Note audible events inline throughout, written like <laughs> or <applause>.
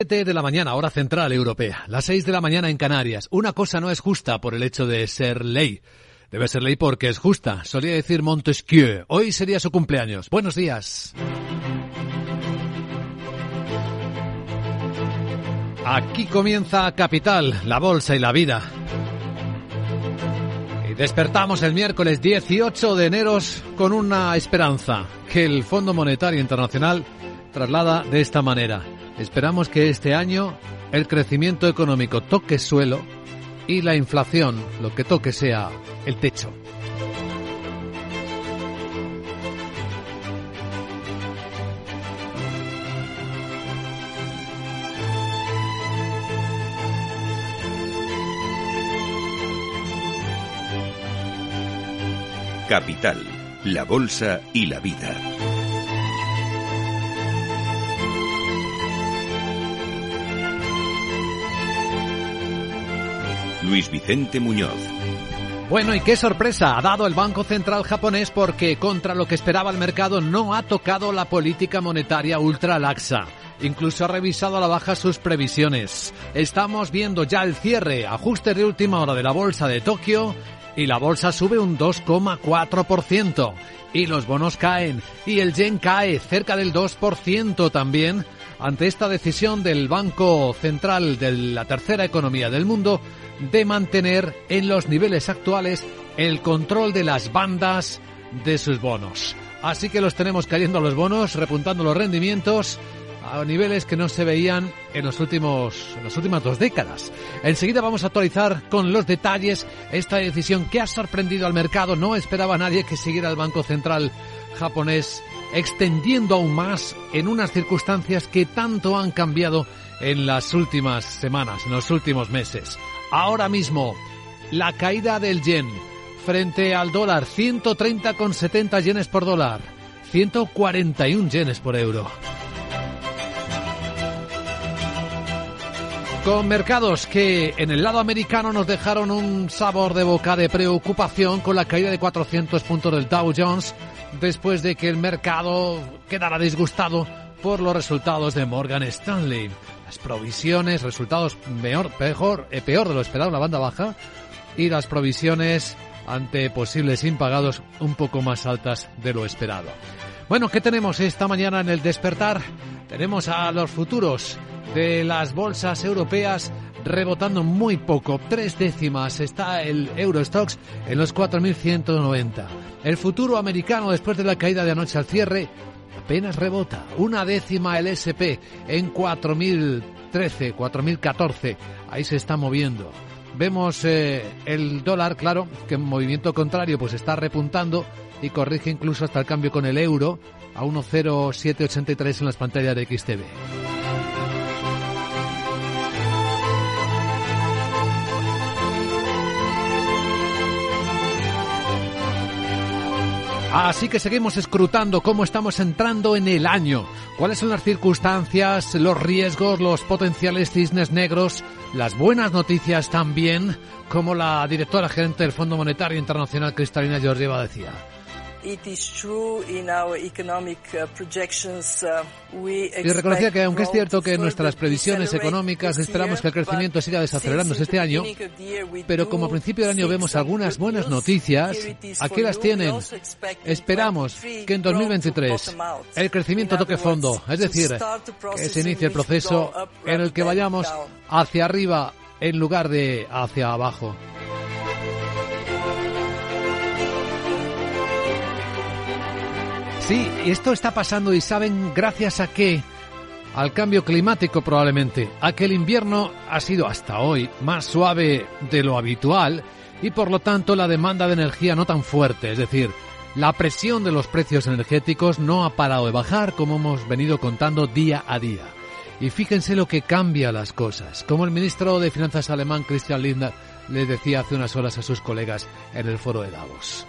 7 de la mañana, hora central europea. Las 6 de la mañana en Canarias. Una cosa no es justa por el hecho de ser ley. Debe ser ley porque es justa. Solía decir Montesquieu. Hoy sería su cumpleaños. Buenos días. Aquí comienza Capital, la bolsa y la vida. Y despertamos el miércoles 18 de enero con una esperanza que el Fondo Monetario Internacional traslada de esta manera. Esperamos que este año el crecimiento económico toque suelo y la inflación lo que toque sea el techo. Capital, la Bolsa y la Vida. Luis Vicente Muñoz. Bueno, y qué sorpresa ha dado el Banco Central japonés porque contra lo que esperaba el mercado no ha tocado la política monetaria ultra laxa. Incluso ha revisado a la baja sus previsiones. Estamos viendo ya el cierre, ajuste de última hora de la bolsa de Tokio y la bolsa sube un 2,4% y los bonos caen y el yen cae cerca del 2% también ante esta decisión del Banco Central de la tercera economía del mundo de mantener en los niveles actuales el control de las bandas de sus bonos. Así que los tenemos cayendo a los bonos, repuntando los rendimientos a niveles que no se veían en los últimos en las últimas dos décadas. Enseguida vamos a actualizar con los detalles esta decisión que ha sorprendido al mercado. No esperaba nadie que siguiera el Banco Central japonés extendiendo aún más en unas circunstancias que tanto han cambiado en las últimas semanas, en los últimos meses. Ahora mismo, la caída del yen frente al dólar, 130,70 yenes por dólar, 141 yenes por euro. Con mercados que en el lado americano nos dejaron un sabor de boca de preocupación con la caída de 400 puntos del Dow Jones después de que el mercado quedara disgustado por los resultados de Morgan Stanley. Las provisiones, resultados peor, peor, eh, peor de lo esperado en la banda baja y las provisiones ante posibles impagados un poco más altas de lo esperado. Bueno, ¿qué tenemos esta mañana en el despertar? Tenemos a los futuros de las bolsas europeas rebotando muy poco, tres décimas está el Eurostox en los 4.190. El futuro americano después de la caída de anoche al cierre apenas rebota, una décima el SP en 4.013, 4.014, ahí se está moviendo. Vemos eh, el dólar, claro, que en movimiento contrario pues está repuntando y corrige incluso hasta el cambio con el euro a 1.0783 en las pantallas de XTV. Así que seguimos escrutando cómo estamos entrando en el año, cuáles son las circunstancias, los riesgos, los potenciales cisnes negros, las buenas noticias también, como la directora gerente del Fondo Monetario Internacional Cristalina Georgieva decía. Y reconocía que aunque es cierto que en nuestras previsiones económicas esperamos que el crecimiento siga desacelerándose este año, pero como a principio del año vemos algunas buenas noticias, aquí las tienen. Esperamos que en 2023 el crecimiento toque fondo, es decir, que se inicie el proceso en el que vayamos hacia arriba en lugar de hacia abajo. Sí, esto está pasando y saben gracias a qué? Al cambio climático probablemente, a que el invierno ha sido hasta hoy más suave de lo habitual y por lo tanto la demanda de energía no tan fuerte, es decir, la presión de los precios energéticos no ha parado de bajar como hemos venido contando día a día. Y fíjense lo que cambia las cosas, como el ministro de Finanzas alemán Christian Lindner le decía hace unas horas a sus colegas en el foro de Davos.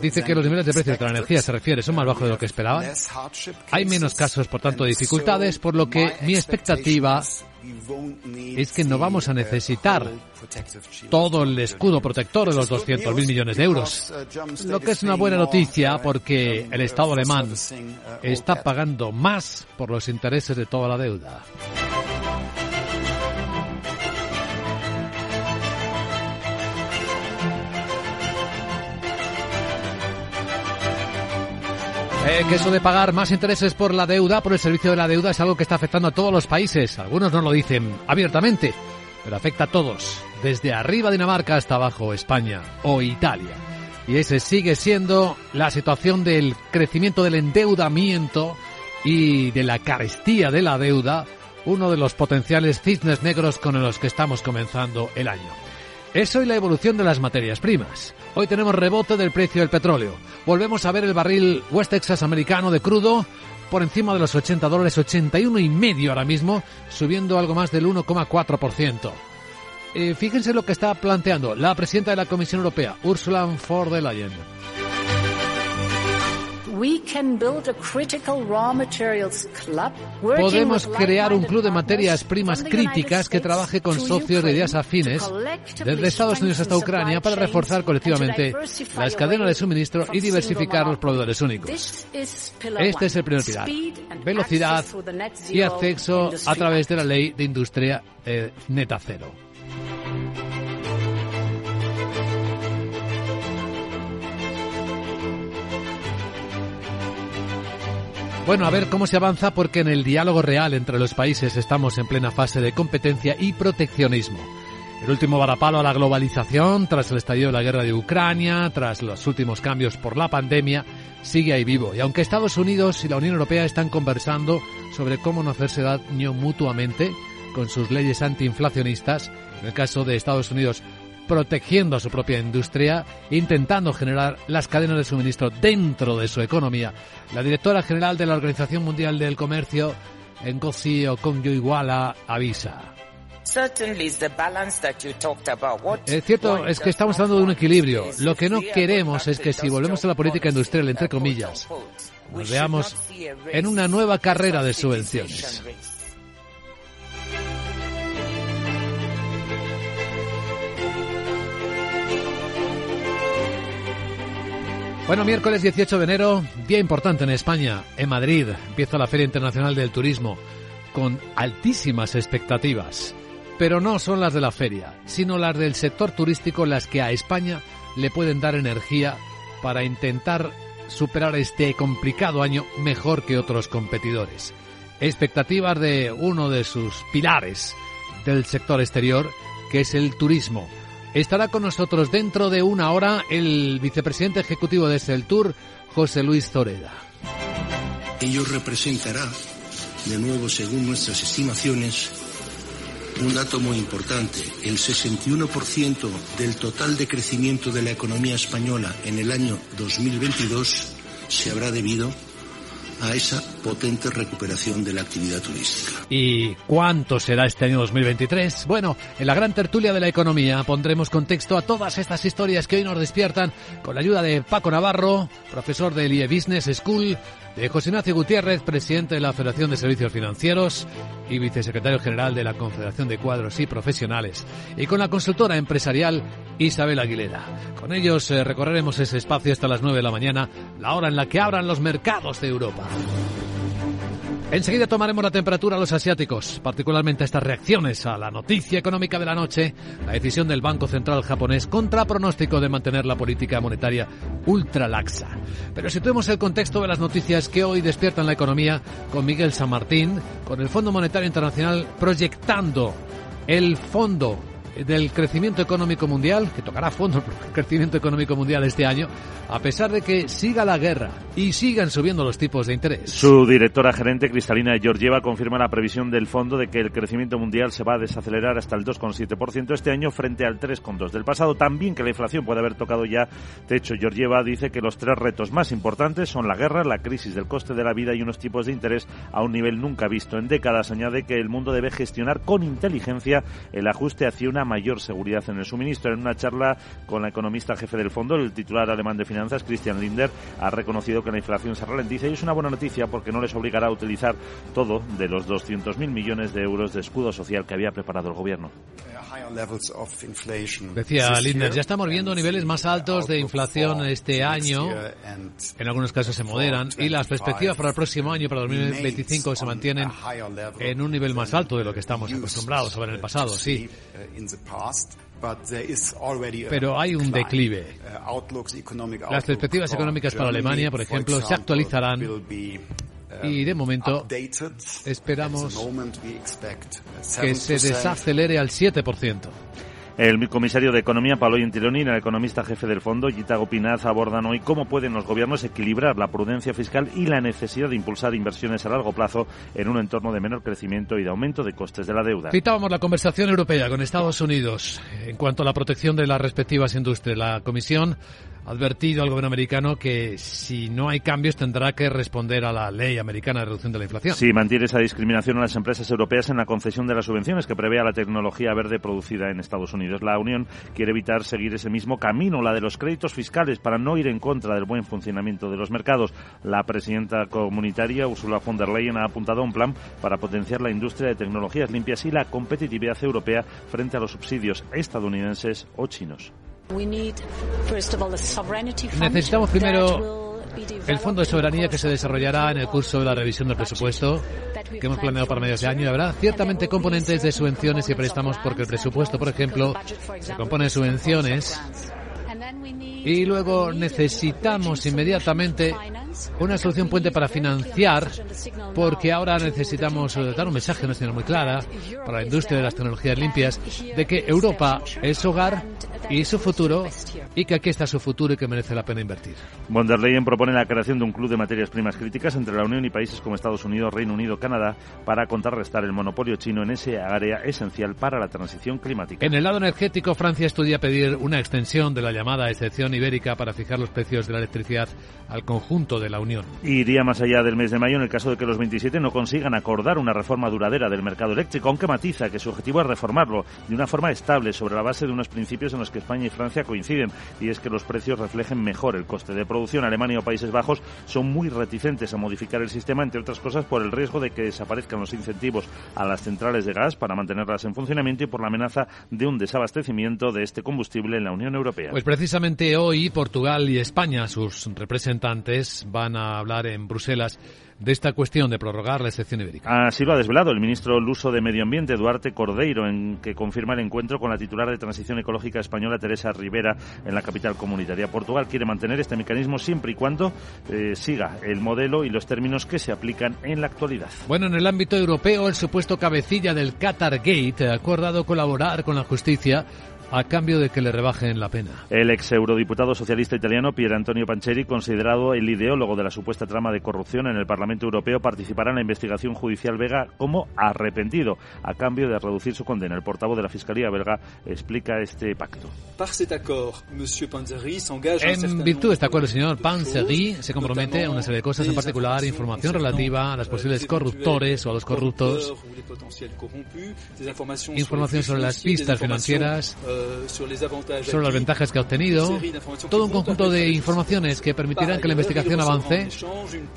Dice que los niveles de precios de la energía se refiere son más bajos de lo que esperaban. Hay menos casos, por tanto, de dificultades, por lo que mi expectativa es que no vamos a necesitar todo el escudo protector de los 200.000 millones de euros. Lo que es una buena noticia porque el Estado alemán está pagando más por los intereses de toda la deuda. Eh, que eso de pagar más intereses por la deuda, por el servicio de la deuda, es algo que está afectando a todos los países. Algunos no lo dicen abiertamente, pero afecta a todos, desde arriba Dinamarca hasta abajo España o Italia. Y ese sigue siendo la situación del crecimiento del endeudamiento y de la carestía de la deuda, uno de los potenciales cisnes negros con los que estamos comenzando el año. Eso y la evolución de las materias primas. Hoy tenemos rebote del precio del petróleo. Volvemos a ver el barril West Texas americano de crudo por encima de los 80 dólares, 81 y medio ahora mismo, subiendo algo más del 1,4%. Eh, fíjense lo que está planteando la presidenta de la Comisión Europea, Ursula von der Leyen. Podemos crear un club de materias primas críticas que trabaje con socios de ideas afines, desde Estados Unidos hasta Ucrania, para reforzar colectivamente las cadenas de suministro y diversificar los proveedores únicos. Este es el primer pilar. Velocidad y acceso a través de la ley de industria eh, neta cero. Bueno, a ver cómo se avanza porque en el diálogo real entre los países estamos en plena fase de competencia y proteccionismo. El último varapalo a la globalización, tras el estallido de la guerra de Ucrania, tras los últimos cambios por la pandemia, sigue ahí vivo. Y aunque Estados Unidos y la Unión Europea están conversando sobre cómo no hacerse daño mutuamente con sus leyes antiinflacionistas, en el caso de Estados Unidos protegiendo a su propia industria, intentando generar las cadenas de suministro dentro de su economía. La directora general de la Organización Mundial del Comercio, Ngozi Okonjo-Iweala, avisa. Es cierto, es que estamos hablando de un equilibrio. Lo que no queremos es que si volvemos a la política industrial, entre comillas, nos veamos en una nueva carrera de subvenciones. Bueno, miércoles 18 de enero, día importante en España, en Madrid, empieza la Feria Internacional del Turismo, con altísimas expectativas. Pero no son las de la feria, sino las del sector turístico las que a España le pueden dar energía para intentar superar este complicado año mejor que otros competidores. Expectativas de uno de sus pilares del sector exterior, que es el turismo Estará con nosotros dentro de una hora el vicepresidente ejecutivo de Tour, José Luis Zoreda. Ello representará, de nuevo según nuestras estimaciones, un dato muy importante. El 61% del total de crecimiento de la economía española en el año 2022 se habrá debido a esa potente recuperación de la actividad turística. ¿Y cuánto será este año 2023? Bueno, en la gran tertulia de la economía pondremos contexto a todas estas historias que hoy nos despiertan con la ayuda de Paco Navarro, profesor del IE Business School, de José Ignacio Gutiérrez, presidente de la Federación de Servicios Financieros y vicesecretario general de la Confederación de Cuadros y Profesionales, y con la consultora empresarial Isabel Aguilera. Con ellos eh, recorreremos ese espacio hasta las 9 de la mañana, la hora en la que abran los mercados de Europa. Enseguida tomaremos la temperatura a los asiáticos, particularmente estas reacciones a la noticia económica de la noche, la decisión del Banco Central japonés contra pronóstico de mantener la política monetaria ultra laxa. Pero situemos el contexto de las noticias que hoy despiertan la economía con Miguel San Martín, con el Fondo Monetario Internacional proyectando el fondo del crecimiento económico mundial, que tocará fondo el crecimiento económico mundial este año, a pesar de que siga la guerra y sigan subiendo los tipos de interés. Su directora gerente, Cristalina Georgieva, confirma la previsión del fondo de que el crecimiento mundial se va a desacelerar hasta el 2,7% este año frente al 3,2% del pasado. También que la inflación puede haber tocado ya techo. Georgieva dice que los tres retos más importantes son la guerra, la crisis del coste de la vida y unos tipos de interés a un nivel nunca visto en décadas. Añade que el mundo debe gestionar con inteligencia el ajuste hacia una la mayor seguridad en el suministro. En una charla con la economista jefe del fondo, el titular alemán de finanzas, Christian Linder, ha reconocido que la inflación se ralentiza y es una buena noticia porque no les obligará a utilizar todo de los 200.000 millones de euros de escudo social que había preparado el gobierno. Decía Lindner, ya estamos viendo niveles más altos de inflación este año, en algunos casos se moderan, y las perspectivas para el próximo año, para 2025, se mantienen en un nivel más alto de lo que estamos acostumbrados a ver en el pasado, sí. Pero hay un declive. Las perspectivas económicas para Alemania, por ejemplo, se actualizarán y de momento esperamos que se desacelere al 7%. El comisario de Economía, Paolo Gentiloni, y el economista jefe del fondo, Gita Gopinaz, abordan hoy cómo pueden los gobiernos equilibrar la prudencia fiscal y la necesidad de impulsar inversiones a largo plazo en un entorno de menor crecimiento y de aumento de costes de la deuda. Citábamos la conversación europea con Estados Unidos en cuanto a la protección de las respectivas industrias. La Comisión advertido al gobierno americano que si no hay cambios tendrá que responder a la ley americana de reducción de la inflación. Sí, mantiene esa discriminación a las empresas europeas en la concesión de las subvenciones que prevé a la tecnología verde producida en Estados Unidos. La Unión quiere evitar seguir ese mismo camino, la de los créditos fiscales, para no ir en contra del buen funcionamiento de los mercados. La presidenta comunitaria, Ursula von der Leyen, ha apuntado a un plan para potenciar la industria de tecnologías limpias y la competitividad europea frente a los subsidios estadounidenses o chinos. Necesitamos primero el Fondo de Soberanía que se desarrollará en el curso de la revisión del presupuesto que hemos planeado para medios de año. Habrá ciertamente componentes de subvenciones y préstamos porque el presupuesto, por ejemplo, se compone de subvenciones. Y luego necesitamos inmediatamente una solución puente para financiar, porque ahora necesitamos dar un mensaje, una señal muy clara para la industria de las tecnologías limpias, de que Europa es hogar y su futuro, y que aquí está su futuro y que merece la pena invertir. Von der Leyen propone la creación de un club de materias primas críticas entre la Unión y países como Estados Unidos, Reino Unido, Canadá, para contrarrestar el monopolio chino en esa área esencial para la transición climática. En el lado energético, Francia estudia pedir una extensión de la llamada excepción ibérica para fijar los precios de la electricidad al conjunto de la Unión. Iría más allá del mes de mayo en el caso de que los 27 no consigan acordar una reforma duradera del mercado eléctrico, aunque matiza que su objetivo es reformarlo de una forma estable sobre la base de unos principios en los que España y Francia coinciden, y es que los precios reflejen mejor el coste de producción. Alemania o Países Bajos son muy reticentes a modificar el sistema, entre otras cosas por el riesgo de que desaparezcan los incentivos a las centrales de gas para mantenerlas en funcionamiento y por la amenaza de un desabastecimiento de este combustible en la Unión Europea. Pues precisamente hoy Portugal y España, sus representantes, van a hablar en Bruselas de esta cuestión de prorrogar la excepción ibérica. Así lo ha desvelado el ministro Luso de Medio Ambiente, Duarte Cordeiro, en que confirma el encuentro con la titular de Transición Ecológica Española, Teresa Rivera, en la capital comunitaria. Portugal quiere mantener este mecanismo siempre y cuando eh, siga el modelo y los términos que se aplican en la actualidad. Bueno, en el ámbito europeo, el supuesto cabecilla del Qatar Gate ha acordado colaborar con la justicia a cambio de que le rebajen la pena. El ex eurodiputado socialista italiano Pier Antonio Pancheri, considerado el ideólogo de la supuesta trama de corrupción en el Parlamento Europeo, participará en la investigación judicial belga como arrepentido, a cambio de reducir su condena. El portavoz de la Fiscalía belga explica este pacto. En virtud de este acuerdo, el señor Panzeri se compromete a una serie de cosas, en particular información relativa a los posibles corruptores o a los corruptos, información sobre las pistas financieras, sobre las ventajas que ha obtenido, todo un conjunto de informaciones que permitirán que la investigación avance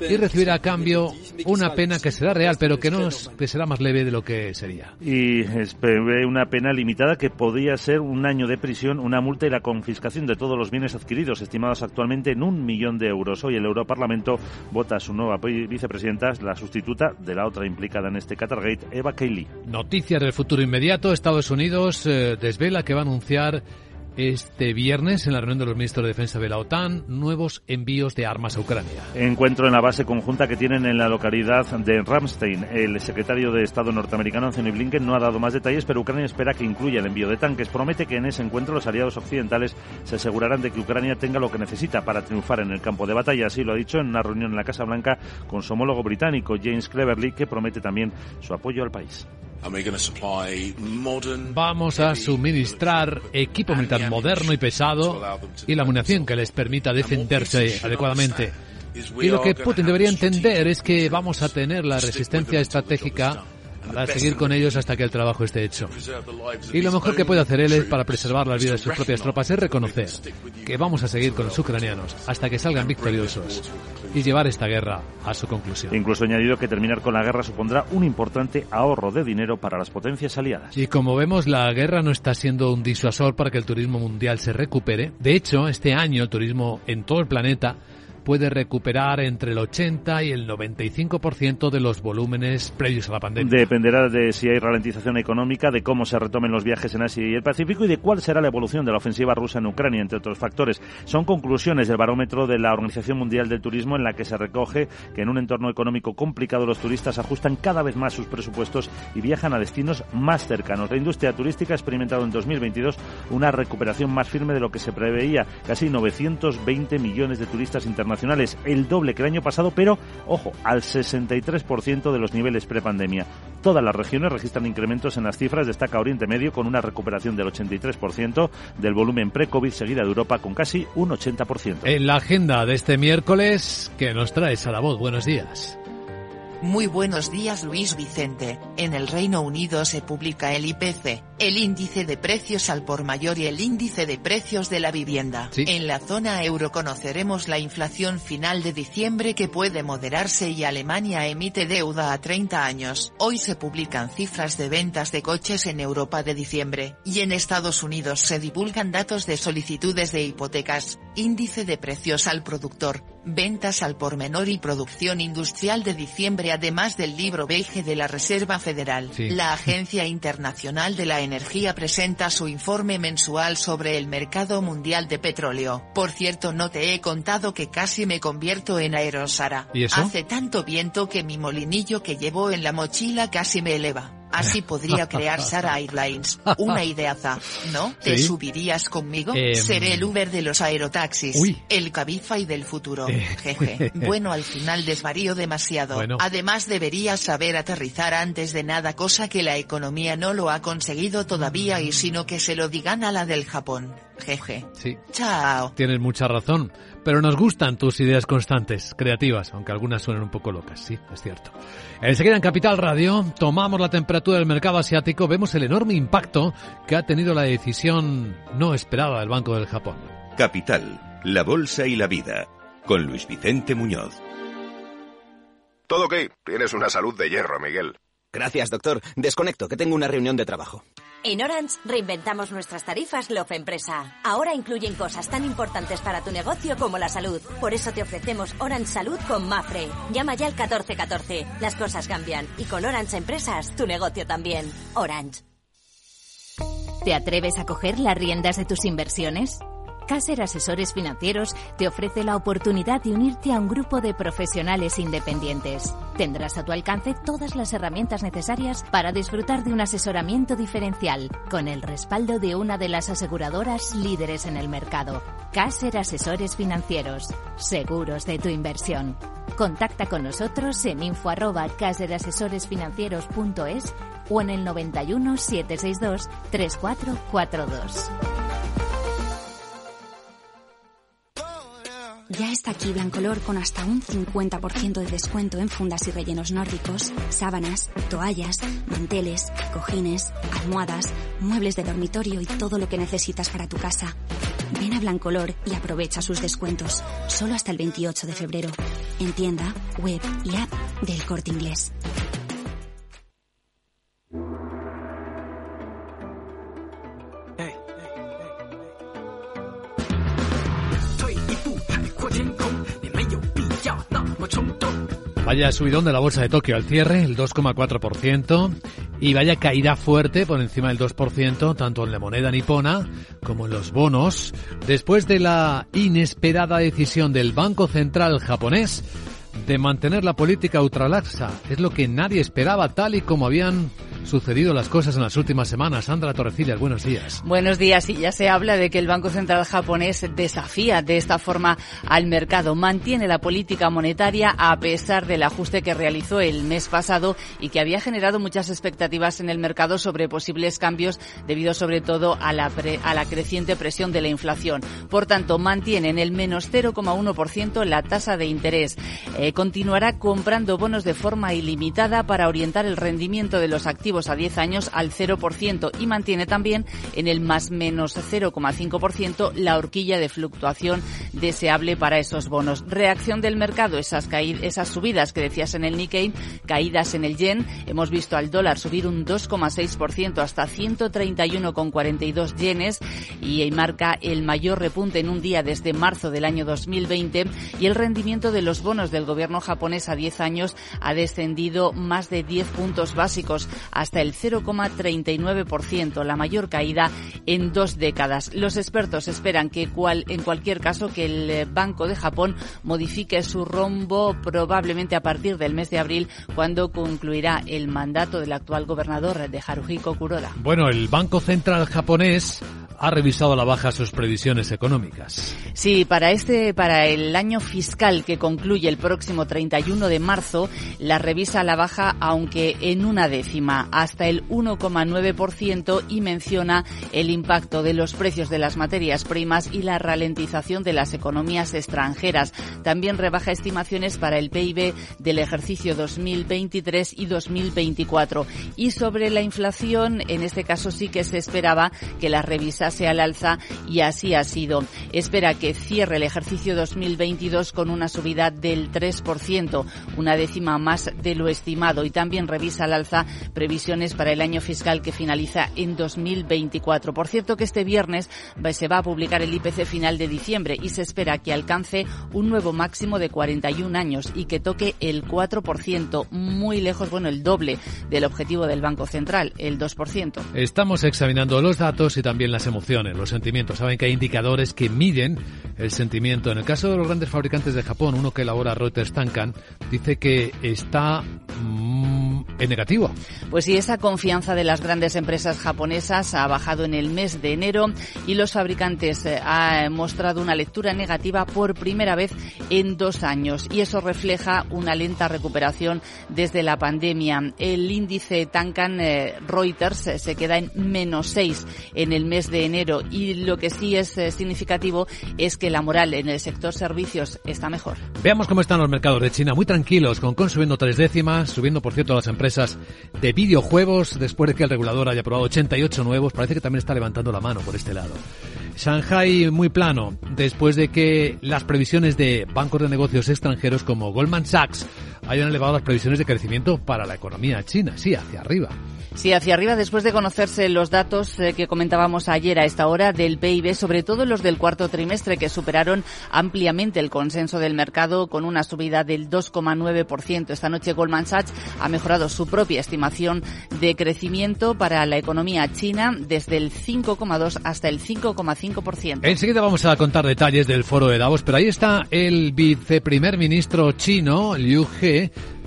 y recibirá a cambio una pena que será real, pero que no que será más leve de lo que sería. Y prevé una pena limitada que podría ser un año de prisión, una multa y la confiscación de todos los bienes adquiridos, estimados actualmente en un millón de euros. Hoy el Europarlamento vota a su nueva vicepresidenta, la sustituta de la otra implicada en este Qatargate, Eva Kaili. Noticias del futuro inmediato. Estados Unidos eh, desvela que va a anunciar este viernes en la reunión de los ministros de Defensa de la OTAN nuevos envíos de armas a Ucrania. Encuentro en la base conjunta que tienen en la localidad de Ramstein. El secretario de Estado norteamericano Anthony Blinken no ha dado más detalles, pero Ucrania espera que incluya el envío de tanques. Promete que en ese encuentro los aliados occidentales se asegurarán de que Ucrania tenga lo que necesita para triunfar en el campo de batalla. Así lo ha dicho en una reunión en la Casa Blanca con su homólogo británico James Cleverly, que promete también su apoyo al país. Vamos a suministrar equipo militar moderno y pesado y la munición que les permita defenderse adecuadamente. Y lo que Putin debería entender es que vamos a tener la resistencia estratégica para seguir con ellos hasta que el trabajo esté hecho. Y lo mejor que puede hacer él para preservar la vida de sus propias tropas es reconocer que vamos a seguir con los ucranianos hasta que salgan victoriosos y llevar esta guerra a su conclusión. Incluso añadido que terminar con la guerra supondrá un importante ahorro de dinero para las potencias aliadas. Y como vemos, la guerra no está siendo un disuasor para que el turismo mundial se recupere. De hecho, este año el turismo en todo el planeta puede recuperar entre el 80 y el 95% de los volúmenes previos a la pandemia. Dependerá de si hay ralentización económica, de cómo se retomen los viajes en Asia y el Pacífico y de cuál será la evolución de la ofensiva rusa en Ucrania, entre otros factores. Son conclusiones del barómetro de la Organización Mundial del Turismo en la que se recoge que en un entorno económico complicado los turistas ajustan cada vez más sus presupuestos y viajan a destinos más cercanos. La industria turística ha experimentado en 2022 una recuperación más firme de lo que se preveía, casi 920 millones de turistas internacionales el doble que el año pasado, pero, ojo, al 63% de los niveles prepandemia. Todas las regiones registran incrementos en las cifras, destaca Oriente Medio con una recuperación del 83% del volumen pre-COVID, seguida de Europa con casi un 80%. En la agenda de este miércoles, que nos traes a la voz, buenos días. Muy buenos días Luis Vicente. En el Reino Unido se publica el IPC, el índice de precios al por mayor y el índice de precios de la vivienda. En la zona euro conoceremos la inflación final de diciembre que puede moderarse y Alemania emite deuda a 30 años. Hoy se publican cifras de ventas de coches en Europa de diciembre, y en Estados Unidos se divulgan datos de solicitudes de hipotecas, índice de precios al productor, ventas al por menor y producción industrial de diciembre además del libro beige de la Reserva Federal. La Agencia Internacional de la Energía presenta su informe mensual sobre el mercado mundial de petróleo. Por cierto no te he contado que casi me convierto en aerosara. ¿Y eso? Hace tanto viento que mi molinillo que llevo en la mochila casi me eleva. Así podría crear Sara Airlines. Una ideaza, ¿no? ¿Te Sí. subirías conmigo? Em. Seré el Uber de los aerotaxis. Uy. El Cabify del futuro. Eh. Jeje. Bueno, al final desvarío demasiado. Bueno. Además deberías saber aterrizar antes de nada, cosa que la economía no lo ha conseguido todavía y sino que se lo digan a la del Japón. Jeje. Sí. Chao. Tienes mucha razón, pero nos gustan tus ideas constantes, creativas, aunque algunas suenen un poco locas, sí, es cierto. Enseguida en Capital Radio tomamos la temperatura del mercado asiático, vemos el enorme impacto que ha tenido la decisión no esperada del Banco del Japón. Capital, la Bolsa y la Vida, con Luis Vicente Muñoz. Todo ok. Tienes una salud de hierro, Miguel. Gracias, doctor. Desconecto, que tengo una reunión de trabajo. En Orange reinventamos nuestras tarifas Love Empresa. Ahora incluyen cosas tan importantes para tu negocio como la salud. Por eso te ofrecemos Orange Salud con Mafre. Llama ya al 1414. Las cosas cambian y con Orange Empresas tu negocio también. Orange. ¿Te atreves a coger las riendas de tus inversiones? Caser Asesores Financieros te ofrece la oportunidad de unirte a un grupo de profesionales independientes. Tendrás a tu alcance todas las herramientas necesarias para disfrutar de un asesoramiento diferencial, con el respaldo de una de las aseguradoras líderes en el mercado. Caser Asesores Financieros, seguros de tu inversión. Contacta con nosotros en info arroba caserasesoresfinancieros.es o en el 91 762 3442. Ya está aquí Blancolor con hasta un 50% de descuento en fundas y rellenos nórdicos, sábanas, toallas, manteles, cojines, almohadas, muebles de dormitorio y todo lo que necesitas para tu casa. Ven a Blancolor y aprovecha sus descuentos, solo hasta el 28 de febrero, en tienda, web y app del Corte Inglés. Vaya subidón de la bolsa de Tokio al cierre, el 2,4%, y vaya caída fuerte por encima del 2%, tanto en la moneda nipona como en los bonos, después de la inesperada decisión del Banco Central japonés de mantener la política ultralaxa. Es lo que nadie esperaba, tal y como habían sucedido las cosas en las últimas semanas. Sandra Torrecillas, buenos días. Buenos días. Y ya se habla de que el Banco Central japonés desafía de esta forma al mercado. Mantiene la política monetaria a pesar del ajuste que realizó el mes pasado y que había generado muchas expectativas en el mercado sobre posibles cambios debido sobre todo a la, a la creciente presión de la inflación. Por tanto, mantiene en el menos 0,1% la tasa de interés. Eh, continuará comprando bonos de forma ilimitada para orientar el rendimiento de los activos a 10 años al 0% y mantiene también en el más menos 0,5% la horquilla de fluctuación deseable para esos bonos. Reacción del mercado, esas, esas subidas que decías en el Nikkei, caídas en el yen. Hemos visto al dólar subir un 2,6% hasta 131,42 yenes y marca el mayor repunte en un día desde marzo del año 2020 y el rendimiento de los bonos del gobierno japonés a 10 años ha descendido más de 10 puntos básicos hasta el 0,39%, la mayor caída en dos décadas. Los expertos esperan que cual, en cualquier caso que el Banco de Japón modifique su rombo probablemente a partir del mes de abril cuando concluirá el mandato del actual gobernador de Haruhiko Kuroda. Bueno, el Banco Central japonés ha revisado a la baja sus previsiones económicas. Sí, para este, para el año fiscal que concluye el próximo 31 de marzo, la revisa a la baja, aunque en una décima, hasta el 1,9% y menciona el impacto de los precios de las materias primas y la ralentización de las economías extranjeras. También rebaja estimaciones para el PIB del ejercicio 2023 y 2024. Y sobre la inflación, en este caso sí que se esperaba que la revisa sea al alza y así ha sido. Espera que cierre el ejercicio 2022 con una subida del 3%, una décima más de lo estimado y también revisa al alza previsiones para el año fiscal que finaliza en 2024. Por cierto que este viernes se va a publicar el IPC final de diciembre y se espera que alcance un nuevo máximo de 41 años y que toque el 4%, muy lejos, bueno, el doble del objetivo del Banco Central, el 2%. Estamos examinando los datos y también las emociones, los sentimientos. Saben que hay indicadores que miden el sentimiento. En el caso de los grandes fabricantes de Japón, uno que elabora Reuters Tankan, dice que está mm, en negativo. Pues sí, esa confianza de las grandes empresas japonesas ha bajado en el mes de enero y los fabricantes eh, han mostrado una lectura negativa por primera vez en dos años y eso refleja una lenta recuperación desde la pandemia. El índice Tankan eh, Reuters eh, se queda en menos 6 en el mes de enero y lo que sí es significativo es que la moral en el sector servicios está mejor. Veamos cómo están los mercados de China, muy tranquilos, con Con subiendo tres décimas, subiendo por cierto las empresas de videojuegos después de que el regulador haya aprobado 88 nuevos, parece que también está levantando la mano por este lado. Shanghai muy plano, después de que las previsiones de bancos de negocios extranjeros como Goldman Sachs hayan elevado las previsiones de crecimiento para la economía china, sí, hacia arriba. Sí, hacia arriba después de conocerse los datos eh, que comentábamos ayer a esta hora del PIB, sobre todo los del cuarto trimestre que superaron ampliamente el consenso del mercado con una subida del 2,9%. Esta noche Goldman Sachs ha mejorado su propia estimación de crecimiento para la economía china desde el 5,2 hasta el 5,5%. Enseguida vamos a contar detalles del foro de Davos, pero ahí está el viceprimer ministro chino, Liu He,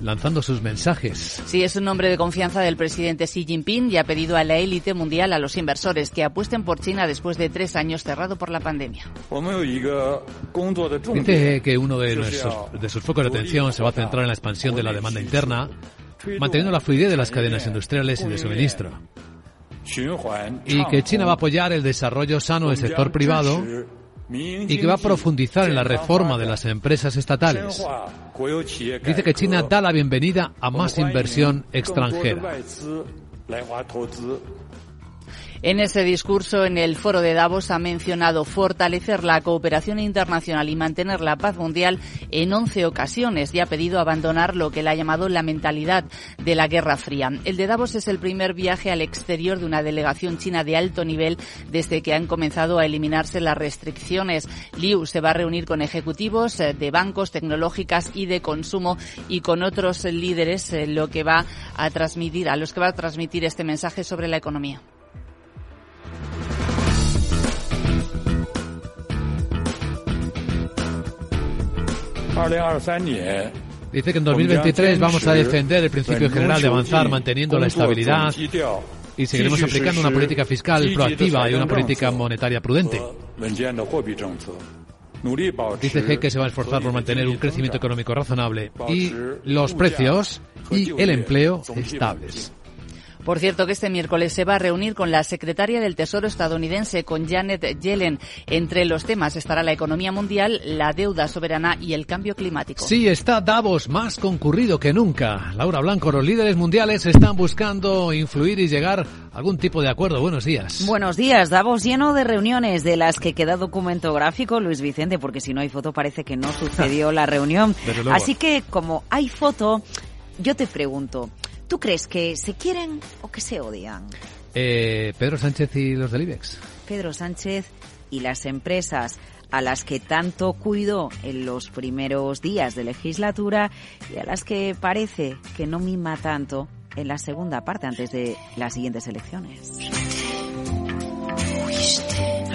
lanzando sus mensajes. Sí, es un nombre de confianza del presidente Xi Jinping y ha pedido a la élite mundial, a los inversores, que apuesten por China después de tres años cerrado por la pandemia. Dice que uno de, de sus focos de atención se va a centrar en la expansión de la demanda interna, manteniendo la fluidez de las cadenas industriales y de suministro. Y que China va a apoyar el desarrollo sano del sector privado y que va a profundizar en la reforma de las empresas estatales. Dice que China da la bienvenida a más inversión extranjera. En ese discurso en el foro de Davos ha mencionado fortalecer la cooperación internacional y mantener la paz mundial en 11 ocasiones y ha pedido abandonar lo que él ha llamado la mentalidad de la Guerra Fría. El de Davos es el primer viaje al exterior de una delegación china de alto nivel desde que han comenzado a eliminarse las restricciones. Liu se va a reunir con ejecutivos eh, de bancos, tecnológicas y de consumo y con otros líderes eh, lo que va a transmitir a los que va a transmitir este mensaje sobre la economía. Dice que en 2023 vamos a defender el principio general de avanzar manteniendo la estabilidad y seguiremos aplicando una política fiscal proactiva y una política monetaria prudente. Dice G que se va a esforzar por mantener un crecimiento económico razonable y los precios y el empleo estables. Por cierto, que este miércoles se va a reunir con la secretaria del Tesoro estadounidense, con Janet Yellen. Entre los temas estará la economía mundial, la deuda soberana y el cambio climático. Sí, está Davos más concurrido que nunca. Laura Blanco, los líderes mundiales están buscando influir y llegar a algún tipo de acuerdo. Buenos días. Buenos días. Davos lleno de reuniones de las que queda documento gráfico, Luis Vicente, porque si no hay foto parece que no <laughs> sucedió la reunión. Así que como hay foto, yo te pregunto, ¿Tú crees que se quieren o que se odian? Eh, Pedro Sánchez y los del IBEX. Pedro Sánchez y las empresas a las que tanto cuidó en los primeros días de legislatura y a las que parece que no mima tanto en la segunda parte antes de las siguientes elecciones.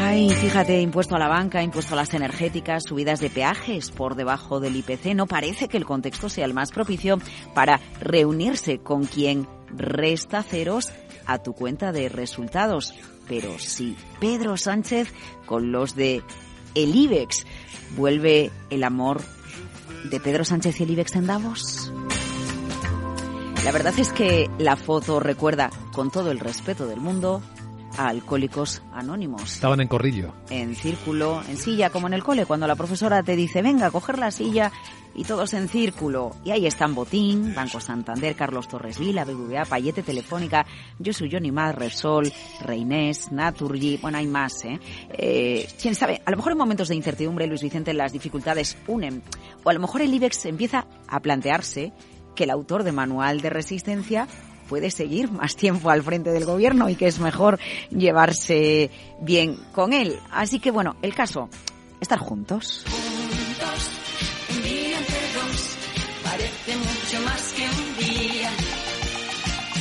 Ay, fíjate, impuesto a la banca, impuesto a las energéticas, subidas de peajes por debajo del IPC. No parece que el contexto sea el más propicio para reunirse con quien resta ceros a tu cuenta de resultados. Pero sí, Pedro Sánchez con los de el IBEX. ¿Vuelve el amor de Pedro Sánchez y el IBEX en Davos? La verdad es que la foto recuerda, con todo el respeto del mundo, a Alcohólicos Anónimos. Estaban en corrillo. En círculo, en silla, como en el cole, cuando la profesora te dice, venga, a coger la silla y todos en círculo. Y ahí están Botín, Banco Santander, Carlos Torres Vila, BBVA, Payete Telefónica, Yo soy Johnny Mad, Resol, Reinés, Naturgy, bueno, hay más, ¿eh? ¿eh? Quién sabe, a lo mejor en momentos de incertidumbre, Luis Vicente, las dificultades unen. O a lo mejor el IBEX empieza a plantearse que el autor de Manual de Resistencia puede seguir más tiempo al frente del gobierno y que es mejor llevarse bien con él. Así que bueno, el caso, estar juntos. Parece mucho más que un día.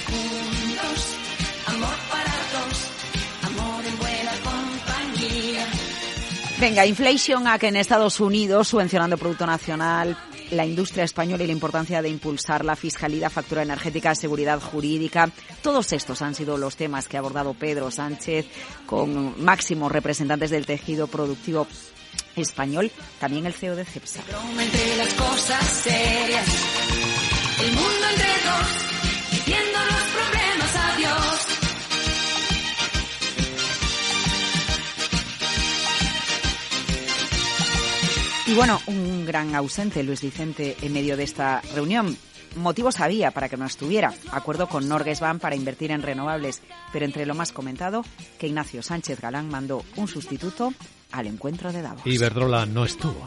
Juntos, amor para amor en buena compañía. Venga, Inflation que en Estados Unidos, subvencionando Producto Nacional, la industria española y la importancia de impulsar la fiscalidad, factura energética, seguridad jurídica. Todos estos han sido los temas que ha abordado Pedro Sánchez con máximos representantes del tejido productivo español, también el CEO de CEPSA. Y bueno, un gran ausente, Luis Vicente, en medio de esta reunión. Motivos había para que no estuviera. Acuerdo con Norges Bank para invertir en renovables. Pero entre lo más comentado, que Ignacio Sánchez Galán mandó un sustituto al encuentro de Davos. Y Verdrola no estuvo.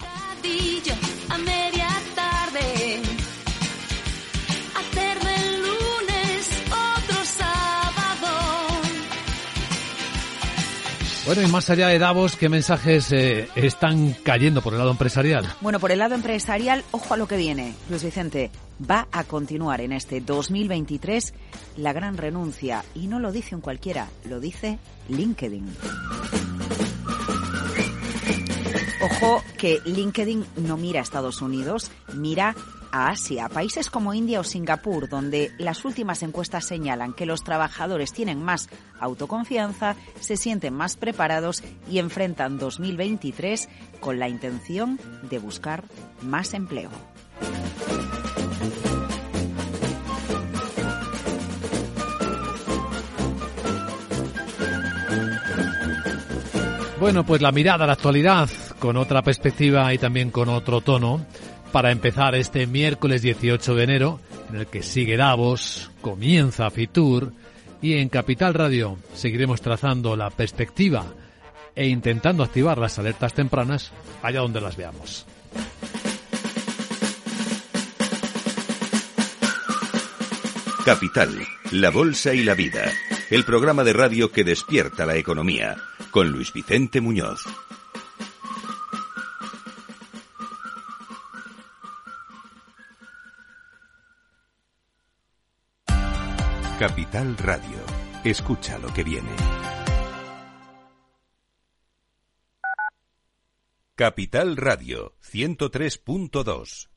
Bueno, y más allá de Davos, ¿qué mensajes eh, están cayendo por el lado empresarial? Bueno, por el lado empresarial, ojo a lo que viene. Luis Vicente, va a continuar en este 2023 la gran renuncia. Y no lo dice un cualquiera, lo dice LinkedIn. Ojo que LinkedIn no mira a Estados Unidos, mira a Asia, países como India o Singapur, donde las últimas encuestas señalan que los trabajadores tienen más autoconfianza, se sienten más preparados y enfrentan 2023 con la intención de buscar más empleo. Bueno, pues la mirada a la actualidad con otra perspectiva y también con otro tono para empezar este miércoles 18 de enero, en el que sigue Davos, comienza Fitur y en Capital Radio seguiremos trazando la perspectiva e intentando activar las alertas tempranas allá donde las veamos. Capital, la Bolsa y la Vida, el programa de radio que despierta la economía, con Luis Vicente Muñoz. Capital Radio. Escucha lo que viene. Capital Radio 103.2.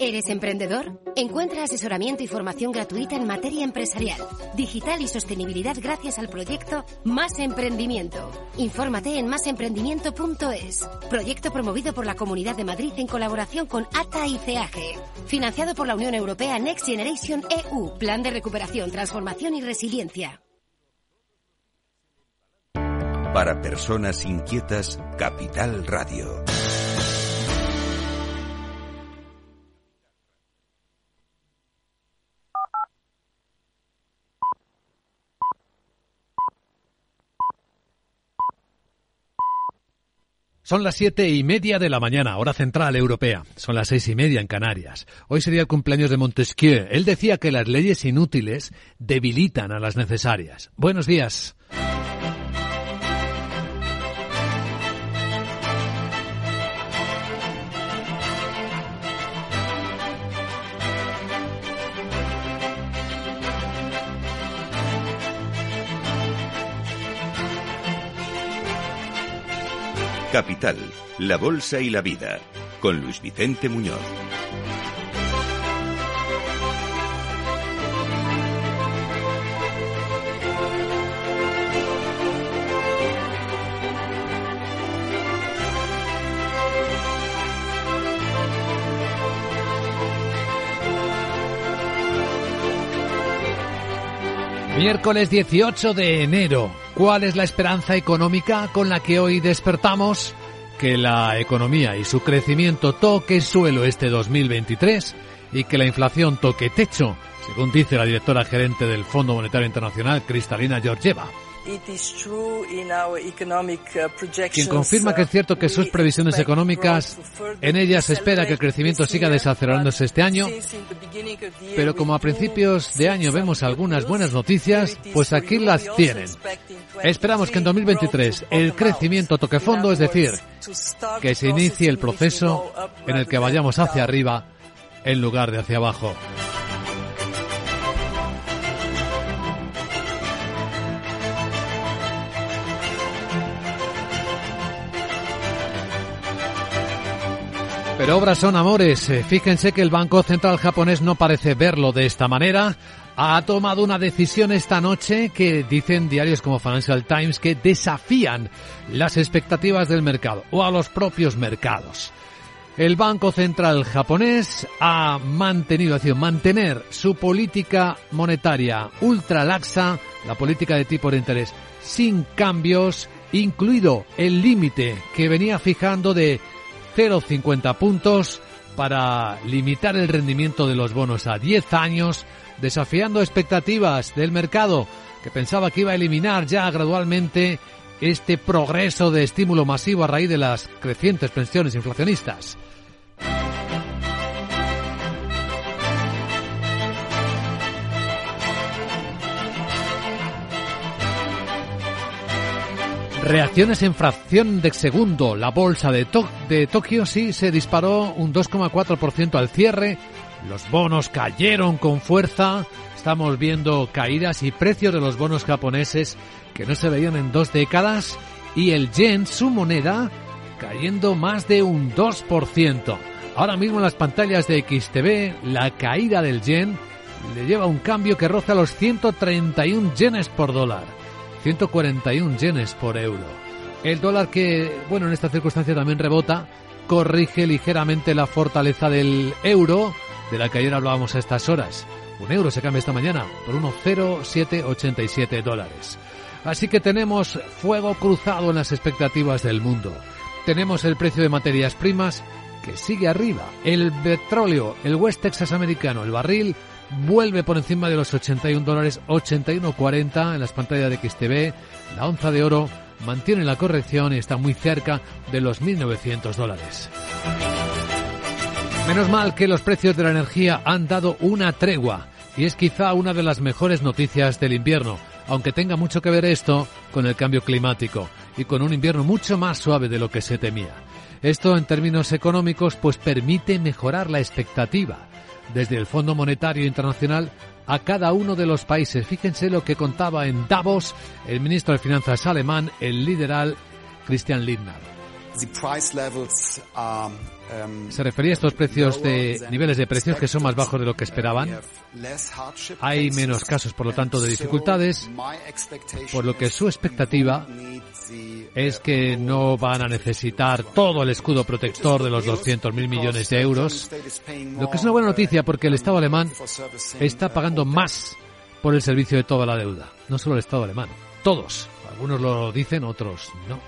¿Eres emprendedor? Encuentra asesoramiento y formación gratuita en materia empresarial, digital y sostenibilidad gracias al proyecto Más Emprendimiento. Infórmate en másemprendimiento.es. Proyecto promovido por la Comunidad de Madrid en colaboración con ATA y CEAG. Financiado por la Unión Europea Next Generation EU. Plan de recuperación, transformación y resiliencia. Para personas inquietas, Capital Radio. Son las siete y media de la mañana, hora central europea. Son las seis y media en Canarias. Hoy sería el cumpleaños de Montesquieu. Él decía que las leyes inútiles debilitan a las necesarias. Buenos días. Capital, la Bolsa y la Vida, con Luis Vicente Muñoz. Miércoles 18 de enero. ¿Cuál es la esperanza económica con la que hoy despertamos? Que la economía y su crecimiento toque suelo este 2023 y que la inflación toque techo, según dice la directora gerente del Fondo Monetario Internacional, Cristalina Georgieva. Uh, Quien confirma que es cierto que sus previsiones económicas, en ellas se espera que el crecimiento siga desacelerándose este año, pero como a principios de año vemos algunas buenas noticias, pues aquí las tienen. Esperamos que en 2023 el crecimiento toque fondo, es decir, que se inicie el proceso en el que vayamos hacia arriba en lugar de hacia abajo. Pero obras son amores. Eh, fíjense que el Banco Central japonés no parece verlo de esta manera. Ha tomado una decisión esta noche que dicen diarios como Financial Times que desafían las expectativas del mercado o a los propios mercados. El Banco Central japonés ha mantenido, ha mantener su política monetaria ultra laxa, la política de tipo de interés sin cambios, incluido el límite que venía fijando de 0,50 puntos para limitar el rendimiento de los bonos a 10 años, desafiando expectativas del mercado que pensaba que iba a eliminar ya gradualmente este progreso de estímulo masivo a raíz de las crecientes pensiones inflacionistas. Reacciones en fracción de segundo. La bolsa de, de Tokio sí se disparó un 2,4% al cierre. Los bonos cayeron con fuerza. Estamos viendo caídas y precios de los bonos japoneses que no se veían en dos décadas. Y el yen, su moneda, cayendo más de un 2%. Ahora mismo en las pantallas de XTV, la caída del yen le lleva un cambio que roza los 131 yenes por dólar. 141 yenes por euro. El dólar que, bueno, en esta circunstancia también rebota, corrige ligeramente la fortaleza del euro, de la que ayer hablábamos a estas horas. Un euro se cambia esta mañana por 1,0787 dólares. Así que tenemos fuego cruzado en las expectativas del mundo. Tenemos el precio de materias primas que sigue arriba. El petróleo, el West Texas americano, el barril, vuelve por encima de los 81 dólares, 81,40 en las pantallas de XTV. La onza de oro mantiene la corrección y está muy cerca de los 1.900 dólares. Menos mal que los precios de la energía han dado una tregua y es quizá una de las mejores noticias del invierno. aunque tenga mucho que ver esto con el cambio climático y con un invierno mucho más suave de lo que se temía. Esto en términos económicos pues permite mejorar la expectativa desde el Fondo Monetario Internacional a cada uno de los países. Fíjense lo que contaba en Davos el ministro de Finanzas alemán, el liberal Christian Lindner. Um, Se refería a estos precios de niveles de precios que son más bajos de lo que esperaban. Hay menos casos, por lo tanto, de dificultades, por lo que su expectativa es que no van a necesitar todo el escudo protector de los 200.000 millones de euros, lo que es una buena noticia porque el Estado alemán está pagando más por el servicio de toda la deuda. No solo el Estado alemán, todos. Algunos lo dicen, otros no.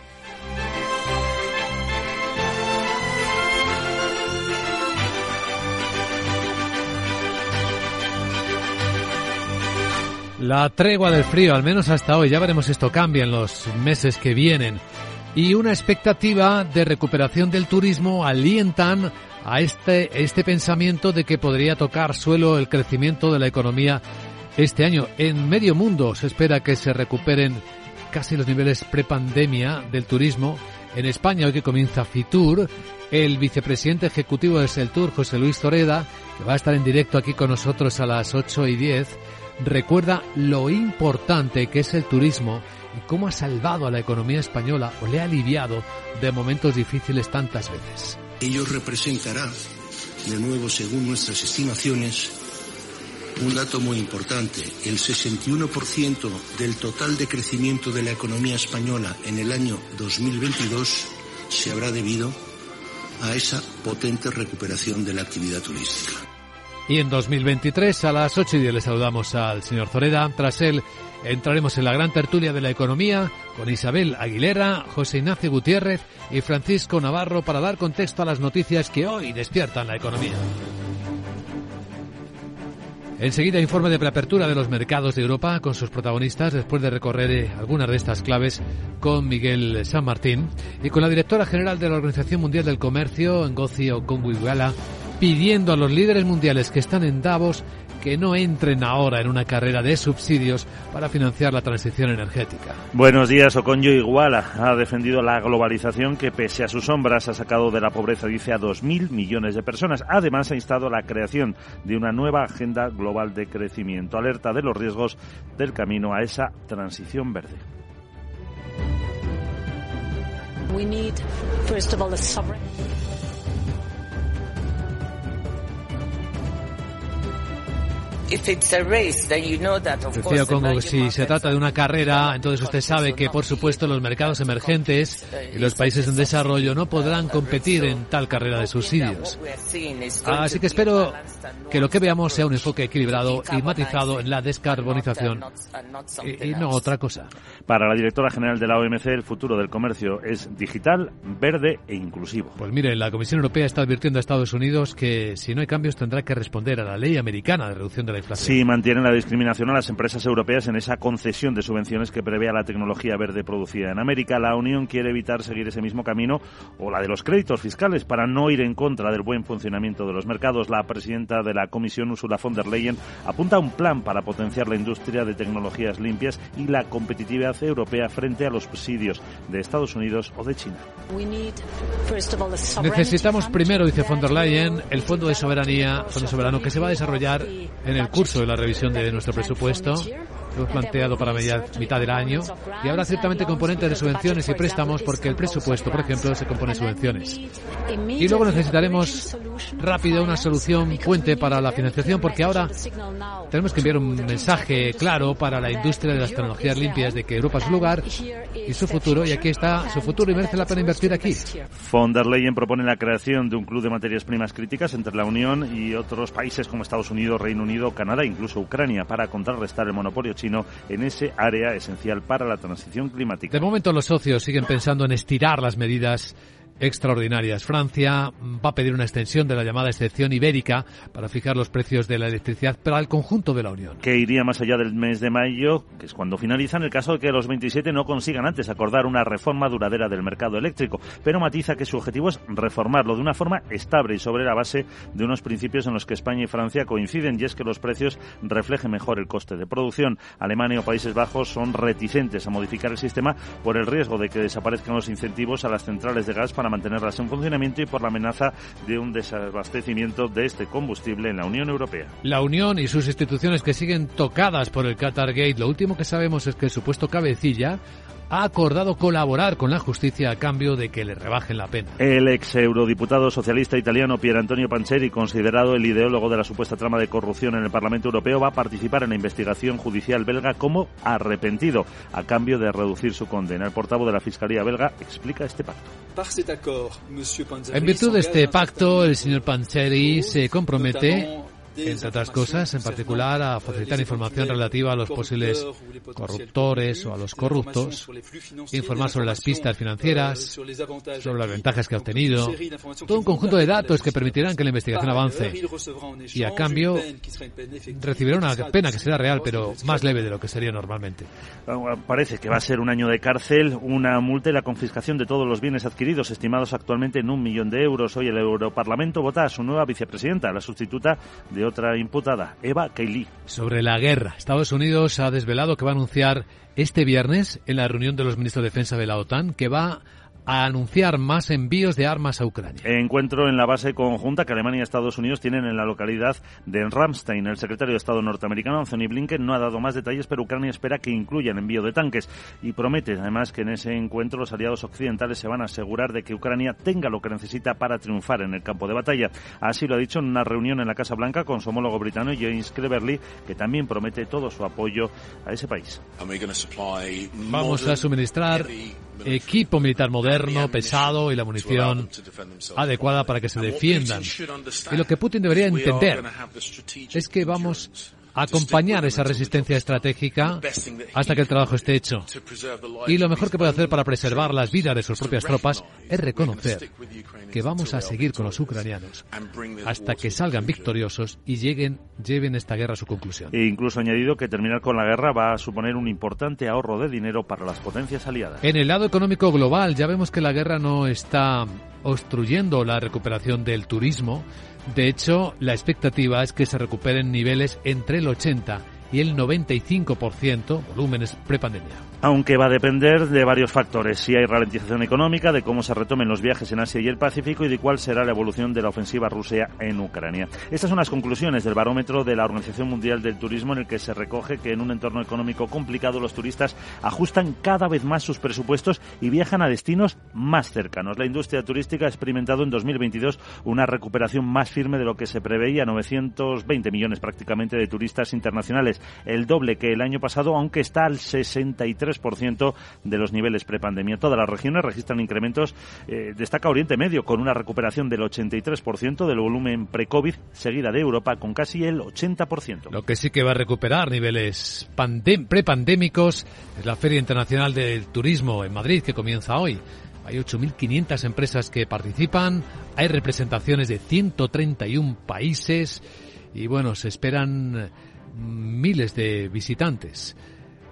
La tregua del frío, al menos hasta hoy, ya veremos esto cambia en los meses que vienen. Y una expectativa de recuperación del turismo alientan a este, este pensamiento de que podría tocar suelo el crecimiento de la economía este año. En medio mundo se espera que se recuperen casi los niveles prepandemia del turismo. En España, hoy que comienza Fitur, el vicepresidente ejecutivo de Seltur, José Luis Toreda, que va a estar en directo aquí con nosotros a las 8 y 10, recuerda lo importante que es el turismo y cómo ha salvado a la economía española o le ha aliviado de momentos difíciles tantas veces. Ello representará, de nuevo según nuestras estimaciones, un dato muy importante. El 61% del total de crecimiento de la economía española en el año 2022 se habrá debido a esa potente recuperación de la actividad turística. Y en 2023 a las 8 y 10 le saludamos al señor Zoreda. Tras él entraremos en la gran tertulia de la economía con Isabel Aguilera, José Ignacio Gutiérrez y Francisco Navarro para dar contexto a las noticias que hoy despiertan la economía. Enseguida informe de preapertura de los mercados de Europa con sus protagonistas después de recorrer eh, algunas de estas claves con Miguel San Martín y con la directora general de la Organización Mundial del Comercio, Ngozi Okonjo-Iweala, pidiendo a los líderes mundiales que están en Davos que no entren ahora en una carrera de subsidios para financiar la transición energética. Buenos días, Oconjo Iguala ha defendido la globalización que pese a sus sombras ha sacado de la pobreza, dice, a 2.000 millones de personas. Además ha instado la creación de una nueva agenda global de crecimiento. Alerta de los riesgos del camino a esa transición verde. Decía Congo, si se trata de una carrera, entonces usted sabe que, por supuesto, los mercados emergentes y los países en desarrollo no podrán competir en tal carrera de subsidios. Así que espero que lo que veamos sea un enfoque equilibrado y matizado en la descarbonización y, no otra cosa. Para la directora general de la OMC, el futuro del comercio es digital, verde e inclusivo. Pues mire, la Comisión Europea está advirtiendo a Estados Unidos que si no hay cambios tendrá que responder a la ley americana de reducción de la Sí, mantienen la discriminación a las empresas europeas en esa concesión de subvenciones que prevé a la tecnología verde producida en América. La Unión quiere evitar seguir ese mismo camino o la de los créditos fiscales para no ir en contra del buen funcionamiento de los mercados. La presidenta de la Comisión, Ursula von der Leyen, apunta a un plan para potenciar la industria de tecnologías limpias y la competitividad europea frente a los subsidios de Estados Unidos o de China. Necesitamos primero, dice von der Leyen, el Fondo de Soberanía, Fondo Soberano, que se va a desarrollar en el curso de la revisión de nuestro presupuesto hemos planteado para media, mitad del año y habrá ciertamente componentes de subvenciones y préstamos porque el presupuesto, por ejemplo, se compone de subvenciones. Y luego necesitaremos rápido una solución puente para la financiación porque ahora tenemos que enviar un mensaje claro para la industria de las tecnologías limpias de que Europa es su lugar y su futuro y aquí está su futuro y merece la pena invertir aquí. Von der Leyen propone la creación de un club de materias primas críticas entre la Unión y otros países como Estados Unidos, Reino Unido, Canadá e incluso Ucrania para contrarrestar el monopolio chino en ese área esencial para la transición climática. De momento los socios siguen pensando en estirar las medidas extraordinarias. Francia va a pedir una extensión de la llamada excepción ibérica para fijar los precios de la electricidad para el conjunto de la Unión. Que iría más allá del mes de mayo, que es cuando finaliza en el caso de que los 27 no consigan antes acordar una reforma duradera del mercado eléctrico, pero matiza que su objetivo es reformarlo de una forma estable y sobre la base de unos principios en los que España y Francia coinciden y es que los precios reflejen mejor el coste de producción. Alemania o Países Bajos son reticentes a modificar el sistema por el riesgo de que desaparezcan los incentivos a las centrales de gas para mantenerlas en funcionamiento y por la amenaza de un desabastecimiento de este combustible en la Unión Europea. La Unión y sus instituciones que siguen tocadas por el Qatar Gate. Lo último que sabemos es que el supuesto cabecilla ha acordado colaborar con la justicia a cambio de que le rebajen la pena. El ex eurodiputado socialista italiano Pier Antonio Pancheri, considerado el ideólogo de la supuesta trama de corrupción en el Parlamento Europeo, va a participar en la investigación judicial belga como arrepentido, a cambio de reducir su condena. El portavoz de la Fiscalía belga explica este pacto. En virtud de este pacto, el señor Pancheri se compromete entre otras cosas, en particular a facilitar información relativa a los posibles corruptores o a los corruptos, informar sobre las pistas financieras, sobre las ventajas que ha obtenido, todo un conjunto de datos que permitirán que la investigación avance. Y a cambio recibirá una pena que será real, pero más leve de lo que sería normalmente. Parece que va a ser un año de cárcel, una multa y la confiscación de todos los bienes adquiridos, estimados actualmente en un millón de euros. Hoy el Europarlamento vota a su nueva vicepresidenta, la sustituta de otra imputada, Eva Kaili. Sobre la guerra, Estados Unidos ha desvelado que va a anunciar este viernes en la reunión de los ministros de defensa de la OTAN que va a anunciar más envíos de armas a Ucrania. Encuentro en la base conjunta que Alemania y Estados Unidos tienen en la localidad de Ramstein. El secretario de Estado norteamericano, Anthony Blinken, no ha dado más detalles, pero Ucrania espera que incluyan envío de tanques y promete además que en ese encuentro los aliados occidentales se van a asegurar de que Ucrania tenga lo que necesita para triunfar en el campo de batalla. Así lo ha dicho en una reunión en la Casa Blanca con su homólogo británico James Cleverly, que también promete todo su apoyo a ese país. Vamos a suministrar equipo militar moderno, pesado y la munición adecuada para que se defiendan. Y lo que Putin debería entender es que vamos acompañar esa resistencia estratégica hasta que el trabajo esté hecho. Y lo mejor que puede hacer para preservar las vidas de sus propias tropas es reconocer que vamos a seguir con los ucranianos hasta que salgan victoriosos y lleguen, lleven esta guerra a su conclusión. E incluso añadido que terminar con la guerra va a suponer un importante ahorro de dinero para las potencias aliadas. En el lado económico global ya vemos que la guerra no está obstruyendo la recuperación del turismo, de hecho, la expectativa es que se recuperen niveles entre el 80 y el 95% volúmenes prepandemia aunque va a depender de varios factores, si hay ralentización económica, de cómo se retomen los viajes en Asia y el Pacífico y de cuál será la evolución de la ofensiva rusa en Ucrania. Estas son las conclusiones del barómetro de la Organización Mundial del Turismo en el que se recoge que en un entorno económico complicado los turistas ajustan cada vez más sus presupuestos y viajan a destinos más cercanos. La industria turística ha experimentado en 2022 una recuperación más firme de lo que se preveía, 920 millones prácticamente de turistas internacionales, el doble que el año pasado, aunque está al 63 ciento de los niveles prepandemia. Todas las regiones registran incrementos. Eh, destaca Oriente Medio con una recuperación del 83% del volumen pre-COVID, seguida de Europa con casi el 80%. Lo que sí que va a recuperar niveles prepandémicos es la Feria Internacional del Turismo en Madrid que comienza hoy. Hay 8.500 empresas que participan, hay representaciones de 131 países y bueno, se esperan miles de visitantes.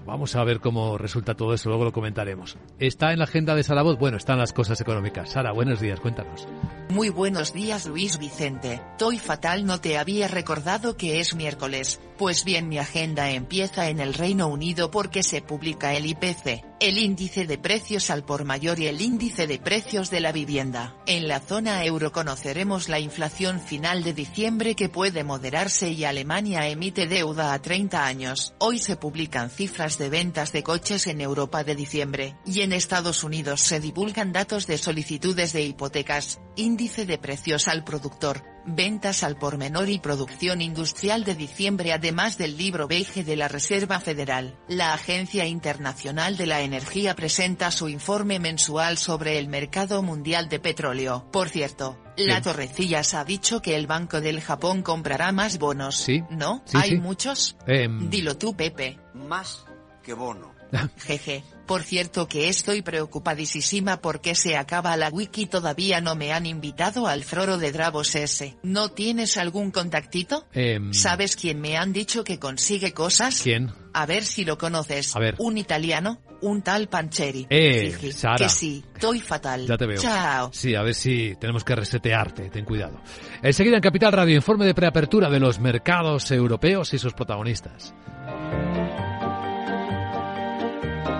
Vamos a ver cómo resulta todo eso, luego lo comentaremos. ¿Está en la agenda de Sara Bueno, están las cosas económicas. Sara, buenos días, cuéntanos. Muy buenos días, Luis Vicente. Toy fatal no te había recordado que es miércoles. Pues bien, mi agenda empieza en el Reino Unido porque se publica el IPC, el índice de precios al por mayor y el índice de precios de la vivienda. En la zona euro conoceremos la inflación final de diciembre que puede moderarse y Alemania emite deuda a 30 años. Hoy se publican cifras de ventas de coches en Europa de diciembre, y en Estados Unidos se divulgan datos de solicitudes de hipotecas, índice de precios al productor, ventas al por menor y producción industrial de diciembre además del libro beige de la Reserva Federal. La Agencia Internacional de la Energía presenta su informe mensual sobre el mercado mundial de petróleo. Por cierto, la Torrecillas ha dicho que el Banco del Japón comprará más bonos. Sí. ¿No? ¿Hay muchos? Em. Dilo tú, Pepe. Más que bono. Jeje. Por cierto que estoy preocupadísima porque se acaba la wiki todavía no me han invitado al foro de Dravos S. ¿No tienes algún contactito? Em, ¿Sabes quién me han dicho que consigue cosas? ¿Quién? A ver si lo conoces. A ver. Un italiano, un tal Pancheri. Eh, Fiji, Sara. Que sí, estoy fatal. Ya te veo. Chao. Sí, a ver si tenemos que resetearte, ten cuidado. Enseguida en Capital Radio, informe de preapertura de los mercados europeos y sus protagonistas.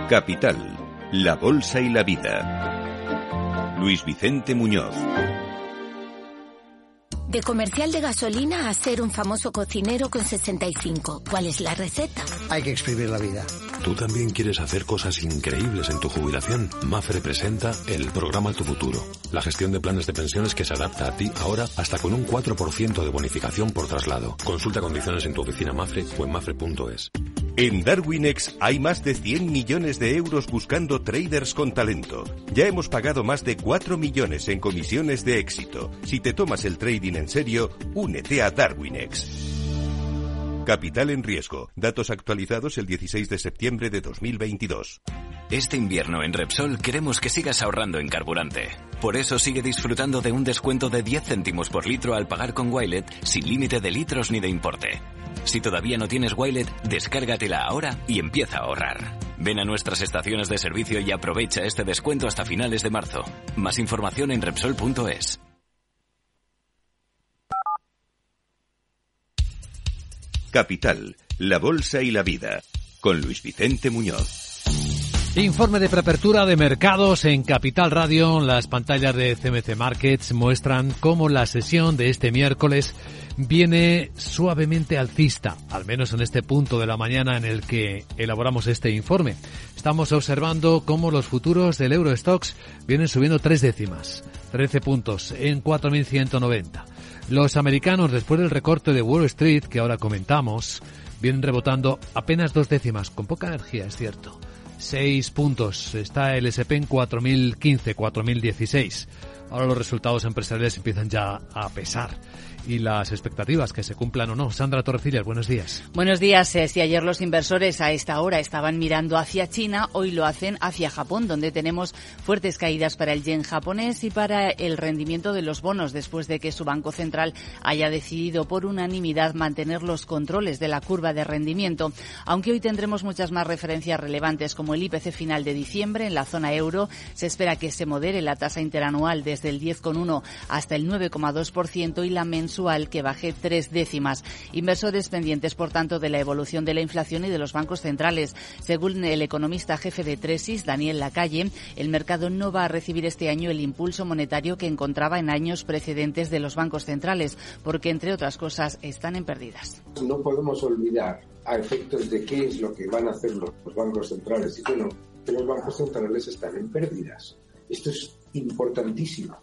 Capital, la Bolsa y la Vida. Luis Vicente Muñoz. De comercial de gasolina a ser un famoso cocinero con 65. ¿Cuál es la receta? Hay que exprimir la vida. ¿Tú también quieres hacer cosas increíbles en tu jubilación? Mafre presenta el programa Tu Futuro, la gestión de planes de pensiones que se adapta a ti ahora hasta con un 4% de bonificación por traslado. Consulta condiciones en tu oficina Mafre o en mafre.es. En Darwinex hay más de 100 millones de euros buscando traders con talento. Ya hemos pagado más de 4 millones en comisiones de éxito. Si te tomas el trading en serio, únete a Darwinex. Capital en riesgo. Datos actualizados el 16 de septiembre de 2022. Este invierno en Repsol queremos que sigas ahorrando en carburante. Por eso sigue disfrutando de un descuento de 10 céntimos por litro al pagar con Wilet sin límite de litros ni de importe. Si todavía no tienes Wilet, descárgatela ahora y empieza a ahorrar. Ven a nuestras estaciones de servicio y aprovecha este descuento hasta finales de marzo. Más información en Repsol.es. Capital, la Bolsa y la Vida. Con Luis Vicente Muñoz. Informe de preapertura de mercados en Capital Radio. Las pantallas de CMC Markets muestran cómo la sesión de este miércoles viene suavemente alcista, al menos en este punto de la mañana en el que elaboramos este informe. Estamos observando cómo los futuros del Eurostox vienen subiendo tres décimas, 13 puntos en 4.190. Los americanos, después del recorte de Wall Street que ahora comentamos, vienen rebotando apenas dos décimas, con poca energía, es cierto. Seis puntos. Está el SP en 4.015, 4.016. Ahora los resultados empresariales empiezan ya a pesar y las expectativas que se cumplan o no. Sandra Torrecillas, buenos días. Buenos días. Eh, si ayer los inversores a esta hora estaban mirando hacia China, hoy lo hacen hacia Japón, donde tenemos fuertes caídas para el yen japonés y para el rendimiento de los bonos después de que su Banco Central haya decidido por unanimidad mantener los controles de la curva de rendimiento. Aunque hoy tendremos muchas más referencias relevantes como el IPC final de diciembre en la zona euro, se espera que se modere la tasa interanual desde el 10,1 hasta el 9,2% y la mensual que baje tres décimas. Inversores pendientes, por tanto, de la evolución de la inflación y de los bancos centrales. Según el economista jefe de Tresis, Daniel Lacalle, el mercado no va a recibir este año el impulso monetario que encontraba en años precedentes de los bancos centrales, porque, entre otras cosas, están en pérdidas. No podemos olvidar a efectos de qué es lo que van a hacer los bancos centrales y bueno, que los bancos centrales están en pérdidas. Esto es importantísimo,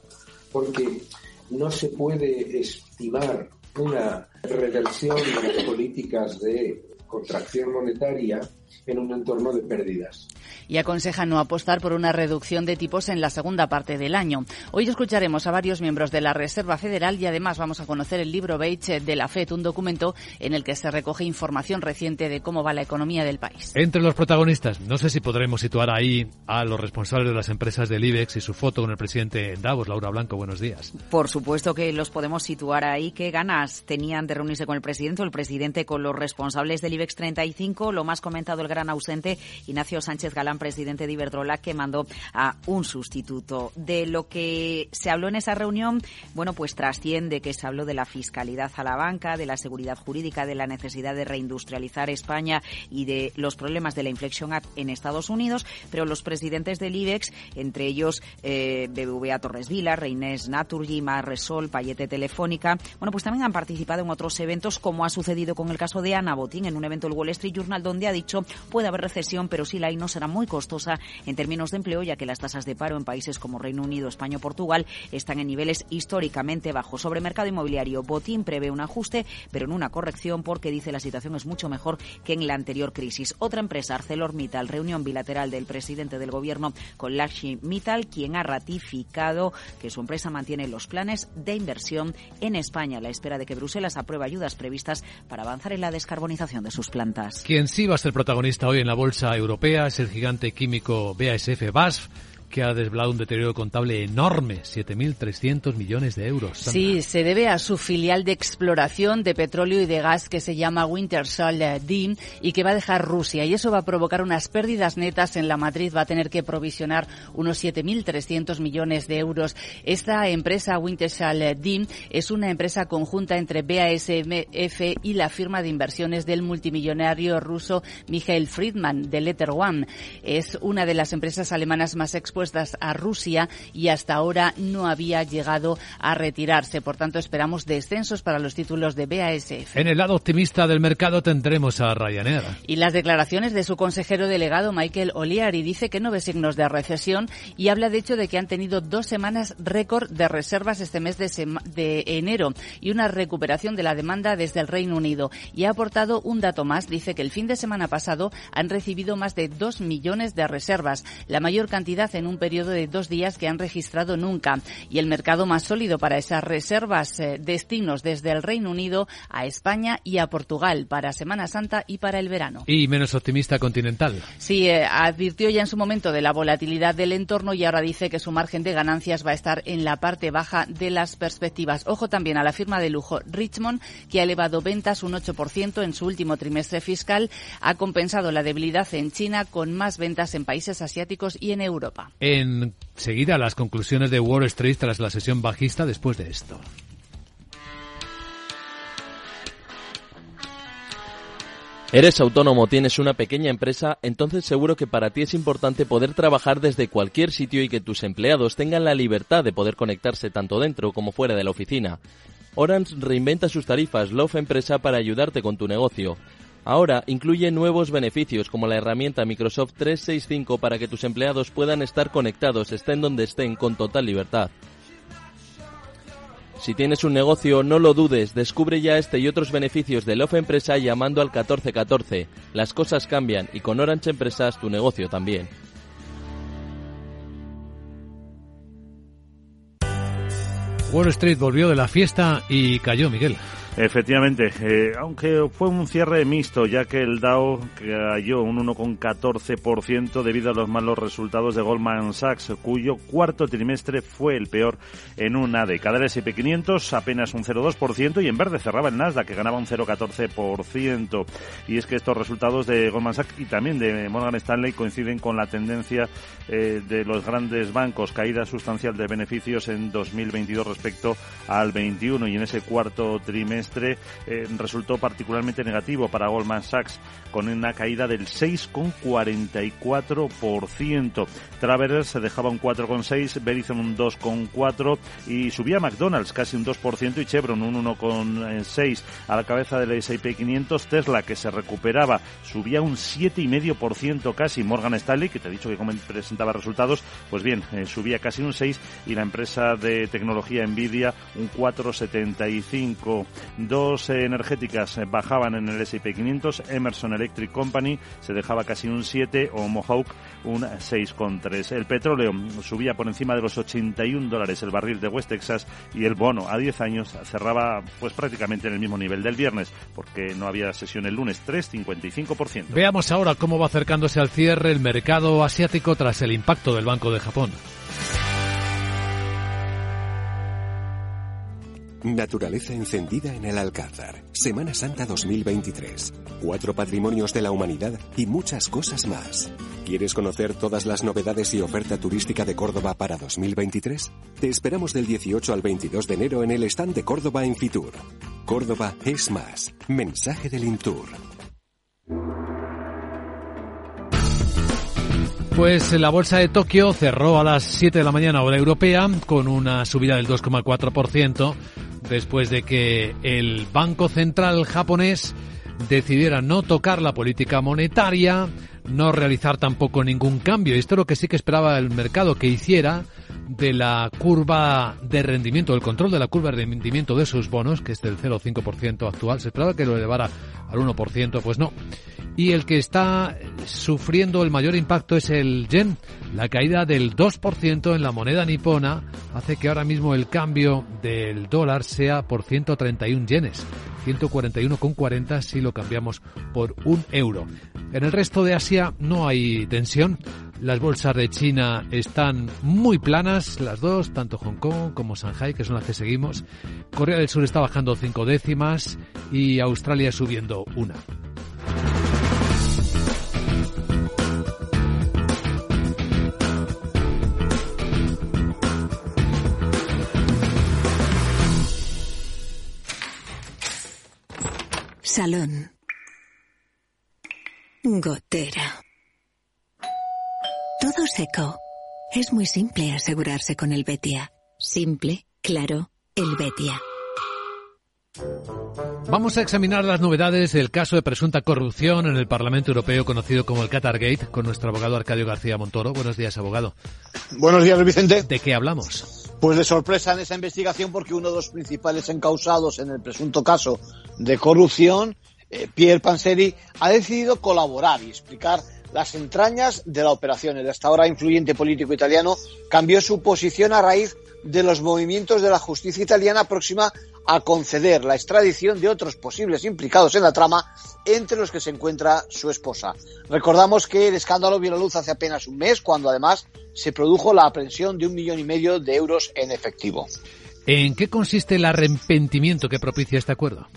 porque no se puede estimar una reversión de las políticas de contracción monetaria en un entorno de pérdidas y aconseja no apostar por una reducción de tipos en la segunda parte del año. Hoy escucharemos a varios miembros de la Reserva Federal y además vamos a conocer el libro Beige de la FED, un documento en el que se recoge información reciente de cómo va la economía del país. Entre los protagonistas, no sé si podremos situar ahí a los responsables de las empresas del IBEX y su foto con el presidente Davos, Laura Blanco, buenos días. Por supuesto que los podemos situar ahí. ¿Qué ganas tenían de reunirse con el presidente o el presidente con los responsables del IBEX 35? Lo más comentado, el gran ausente, Ignacio Sánchez Galán, presidente de Iberdrola, que mandó a un sustituto. De lo que se habló en esa reunión, bueno, pues trasciende que se habló de la fiscalidad a la banca, de la seguridad jurídica, de la necesidad de reindustrializar España y de los problemas de la Inflection Act en Estados Unidos, pero los presidentes del IBEX, entre ellos eh, BBVA Torres Vila, Reinés Naturgy, Resol, Payete Telefónica, bueno, pues también han participado en otros eventos, como ha sucedido con el caso de Ana Botín en un evento del Wall Street Journal, donde ha dicho puede haber recesión, pero si la hay no será muy costosa en términos de empleo, ya que las tasas de paro en países como Reino Unido, España o Portugal están en niveles históricamente bajos. Sobre mercado inmobiliario, Botín prevé un ajuste, pero en una corrección porque dice la situación es mucho mejor que en la anterior crisis. Otra empresa, ArcelorMittal, reunión bilateral del presidente del gobierno con Lakshmi Mittal, quien ha ratificado que su empresa mantiene los planes de inversión en España a la espera de que Bruselas apruebe ayudas previstas para avanzar en la descarbonización de sus plantas. Quien sí va a ser protagonista hoy en la bolsa europea es el gigante químico BASF BASF que ha desvelado un deterioro contable enorme, 7.300 millones de euros. Sí, se debe a su filial de exploración de petróleo y de gas que se llama Wintershall Deen y que va a dejar Rusia. Y eso va a provocar unas pérdidas netas en la matriz. Va a tener que provisionar unos 7.300 millones de euros. Esta empresa Wintershall Deen es una empresa conjunta entre BASF y la firma de inversiones del multimillonario ruso Michael Friedman de Letter One. Es una de las empresas alemanas más expuestas a Rusia y hasta ahora no había llegado a retirarse. Por tanto, esperamos descensos para los títulos de BASF. En el lado optimista del mercado tendremos a Ryanair. Y las declaraciones de su consejero delegado Michael O'Leary dice que no ve signos de recesión y habla de hecho de que han tenido dos semanas récord de reservas este mes de, de enero y una recuperación de la demanda desde el Reino Unido. Y ha aportado un dato más. Dice que el fin de semana pasado han recibido más de dos millones de reservas, la mayor cantidad en un periodo de dos días que han registrado nunca. Y el mercado más sólido para esas reservas, eh, destinos desde el Reino Unido a España y a Portugal para Semana Santa y para el verano. Y menos optimista continental. Sí, eh, advirtió ya en su momento de la volatilidad del entorno y ahora dice que su margen de ganancias va a estar en la parte baja de las perspectivas. Ojo también a la firma de lujo Richmond, que ha elevado ventas un 8% en su último trimestre fiscal, ha compensado la debilidad en China con más ventas en países asiáticos y en Europa. Enseguida las conclusiones de Wall Street tras la sesión bajista después de esto. ¿Eres autónomo, tienes una pequeña empresa? Entonces seguro que para ti es importante poder trabajar desde cualquier sitio y que tus empleados tengan la libertad de poder conectarse tanto dentro como fuera de la oficina. Orange reinventa sus tarifas Love Empresa para ayudarte con tu negocio. Ahora incluye nuevos beneficios como la herramienta Microsoft 365 para que tus empleados puedan estar conectados estén donde estén con total libertad. Si tienes un negocio, no lo dudes, descubre ya este y otros beneficios de Love Empresa llamando al 1414. Las cosas cambian y con Orange Empresas tu negocio también. Wall Street volvió de la fiesta y cayó, Miguel. Efectivamente, eh, aunque fue un cierre mixto, ya que el Dow cayó un 1,14% debido a los malos resultados de Goldman Sachs, cuyo cuarto trimestre fue el peor en una década. El S&P 500 apenas un 0,2% y en verde cerraba el Nasdaq, que ganaba un 0,14%. Y es que estos resultados de Goldman Sachs y también de Morgan Stanley coinciden con la tendencia eh, de los grandes bancos, caída sustancial de beneficios en 2022 respecto al 21 y en ese cuarto trimestre eh, resultó particularmente negativo para Goldman Sachs con una caída del 6,44%. Travelers se dejaba un 4,6%, Verizon un 2,4% y subía McDonald's casi un 2% y Chevron un 1,6%. A la cabeza del S&P 500, Tesla que se recuperaba subía un 7,5% casi. Morgan Stanley, que te he dicho que presentaba resultados, pues bien, eh, subía casi un 6% y la empresa de tecnología Nvidia un 4,75%. Dos energéticas bajaban en el S&P 500, Emerson Electric Company se dejaba casi un 7 o Mohawk un 6,3. El petróleo subía por encima de los 81 dólares el barril de West Texas y el bono a 10 años cerraba pues prácticamente en el mismo nivel del viernes porque no había sesión el lunes, 3,55%. Veamos ahora cómo va acercándose al cierre el mercado asiático tras el impacto del Banco de Japón. Naturaleza encendida en el Alcázar. Semana Santa 2023. Cuatro patrimonios de la humanidad y muchas cosas más. ¿Quieres conocer todas las novedades y oferta turística de Córdoba para 2023? Te esperamos del 18 al 22 de enero en el stand de Córdoba en Fitur. Córdoba es más. Mensaje del Intur. Pues la bolsa de Tokio cerró a las 7 de la mañana hora europea con una subida del 2,4% después de que el Banco Central japonés decidiera no tocar la política monetaria, no realizar tampoco ningún cambio. Esto es lo que sí que esperaba el mercado que hiciera de la curva de rendimiento, el control de la curva de rendimiento de sus bonos, que es del 0,5% actual. Se esperaba que lo elevara al 1%, pues no. Y el que está sufriendo el mayor impacto es el yen. La caída del 2% en la moneda nipona hace que ahora mismo el cambio del dólar sea por 131 yenes 141,40 si lo cambiamos por un euro. En el resto de Asia no hay tensión. Las bolsas de China están muy planas, las dos, tanto Hong Kong como Shanghai, que son las que seguimos. Corea del Sur está bajando cinco décimas y Australia subiendo una. Salón. Gotera. Todo seco. Es muy simple asegurarse con el Betia. Simple, claro, el Betia. Vamos a examinar las novedades del caso de presunta corrupción en el Parlamento Europeo conocido como el Qatargate con nuestro abogado Arcadio García Montoro. Buenos días, abogado. Buenos días, Vicente. ¿De qué hablamos? Pues de sorpresa en esa investigación porque uno de los principales encausados en el presunto caso de corrupción, eh, Pierre Panseri, ha decidido colaborar y explicar las entrañas de la operación. El hasta ahora influyente político italiano cambió su posición a raíz de los movimientos de la justicia italiana próxima a conceder la extradición de otros posibles implicados en la trama, entre los que se encuentra su esposa. Recordamos que el escándalo vio la luz hace apenas un mes, cuando además se produjo la aprehensión de un millón y medio de euros en efectivo. ¿En qué consiste el arrepentimiento que propicia este acuerdo?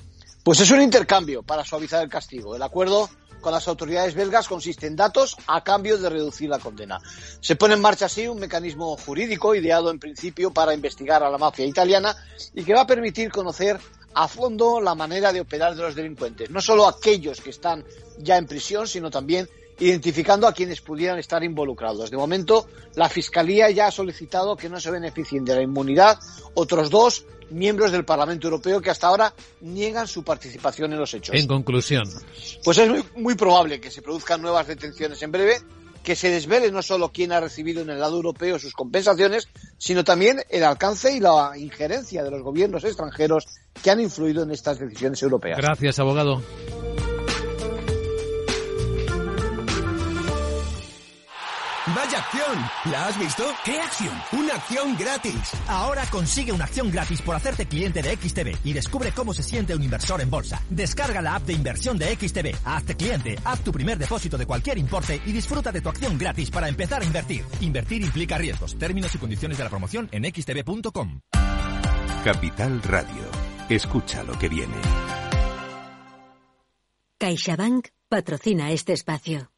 Pues es un intercambio para suavizar el castigo. El acuerdo con las autoridades belgas consiste en datos a cambio de reducir la condena. Se pone en marcha así un mecanismo jurídico ideado en principio para investigar a la mafia italiana y que va a permitir conocer a fondo la manera de operar de los delincuentes, no solo aquellos que están ya en prisión, sino también identificando a quienes pudieran estar involucrados. De momento, la Fiscalía ya ha solicitado que no se beneficien de la inmunidad otros dos miembros del Parlamento Europeo que hasta ahora niegan su participación en los hechos. En conclusión. Pues es muy, probable que se produzcan nuevas detenciones en breve, que se desvele no solo quién ha recibido en el lado europeo sus compensaciones, sino también el alcance y la injerencia de los gobiernos extranjeros que han influido en estas decisiones europeas. Gracias, abogado. ¡Vaya acción! ¿La has visto? ¿Qué acción? Una acción gratis. Ahora consigue una acción gratis por hacerte cliente de XTB y descubre cómo se siente un inversor en bolsa. Descarga la app de inversión de XTB, hazte cliente, haz tu primer depósito de cualquier importe y disfruta de tu acción gratis para empezar a invertir. Invertir implica riesgos. Términos y condiciones de la promoción en xtb.com. Capital Radio. Escucha lo que viene. CaixaBank patrocina este espacio.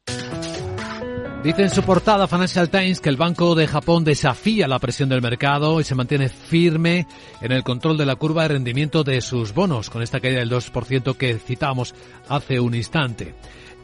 Dice en su portada Financial Times que el Banco de Japón desafía la presión del mercado y se mantiene firme en el control de la curva de rendimiento de sus bonos, con esta caída del 2% que citamos hace un instante.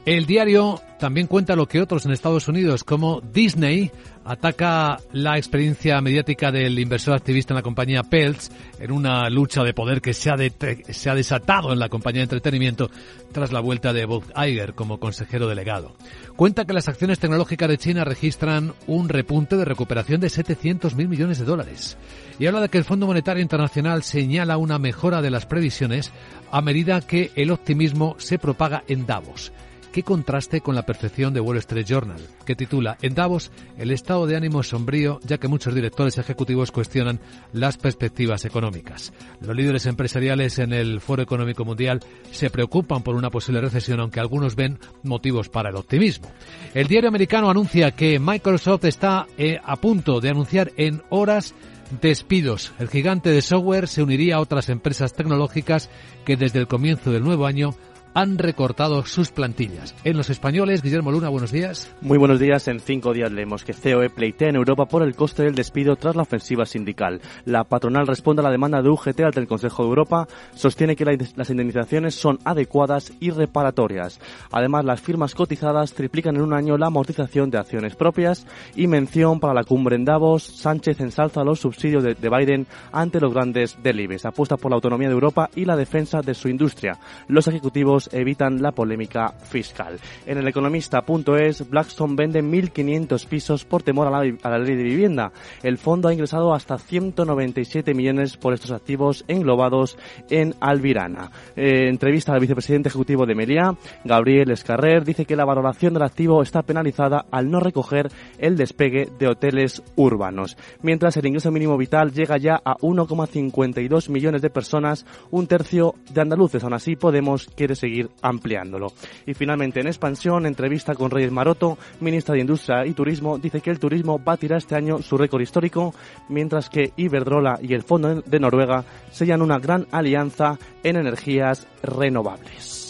El diario también cuenta lo que otros en Estados Unidos, como Disney, ataca la experiencia mediática del inversor activista en la compañía Peltz en una lucha de poder que se ha, se ha desatado en la compañía de entretenimiento tras la vuelta de Bob Iger como consejero delegado. Cuenta que las acciones tecnológicas de China registran un repunte de recuperación de 700 mil millones de dólares. Y habla de que el Fondo Monetario Internacional señala una mejora de las previsiones a medida que el optimismo se propaga en Davos. Qué contraste con la percepción de Wall Street Journal, que titula En Davos, el estado de ánimo sombrío, ya que muchos directores ejecutivos cuestionan las perspectivas económicas. Los líderes empresariales en el Foro Económico Mundial se preocupan por una posible recesión, aunque algunos ven motivos para el optimismo. El diario americano anuncia que Microsoft está eh, a punto de anunciar en horas despidos. El gigante de software se uniría a otras empresas tecnológicas que desde el comienzo del nuevo año han recortado sus plantillas. En los españoles, Guillermo Luna, buenos días. Muy buenos días. En cinco días leemos que COE pleitea en Europa por el coste del despido tras la ofensiva sindical. La patronal responde a la demanda de UGT ante el Consejo de Europa. Sostiene que las indemnizaciones son adecuadas y reparatorias. Además, las firmas cotizadas triplican en un año la amortización de acciones propias. Y mención para la cumbre en Davos, Sánchez ensalza los subsidios de, Biden ante los grandes delibes. Apuesta por la autonomía de Europa y la defensa de su industria. Los ejecutivos evitan la polémica fiscal. En el economista.es, Blackstone vende 1.500 pisos por temor a la, ley de vivienda. El fondo ha ingresado hasta 197 millones por estos activos englobados en Alvirana. Eh, entrevista al vicepresidente ejecutivo de Meliá, Gabriel Escarrer, dice que la valoración del activo está penalizada al no recoger el despegue de hoteles urbanos. Mientras el ingreso mínimo vital llega ya a 1,52 millones de personas, un tercio de andaluces. Aún así, Podemos quiere seguir ampliándolo. Y finalmente, en expansión, entrevista con Reyes Maroto, ministra de Industria y Turismo, dice que el turismo tirar este año su récord histórico, mientras que Iberdrola y el Fondo de Noruega sellan una gran alianza en energías renovables.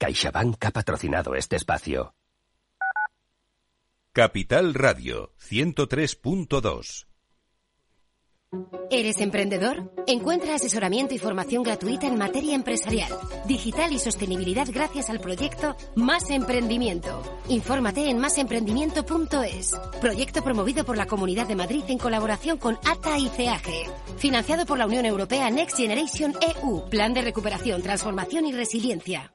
CaixaBank ha patrocinado este espacio. Capital Radio 103.2 ¿Eres emprendedor? Encuentra asesoramiento y formación gratuita en materia empresarial, digital y sostenibilidad gracias al proyecto Más Emprendimiento. Infórmate en másemprendimiento.es. Proyecto promovido por la Comunidad de Madrid en colaboración con ATA y CEAGE. Financiado por la Unión Europea Next Generation EU. Plan de recuperación, transformación y resiliencia.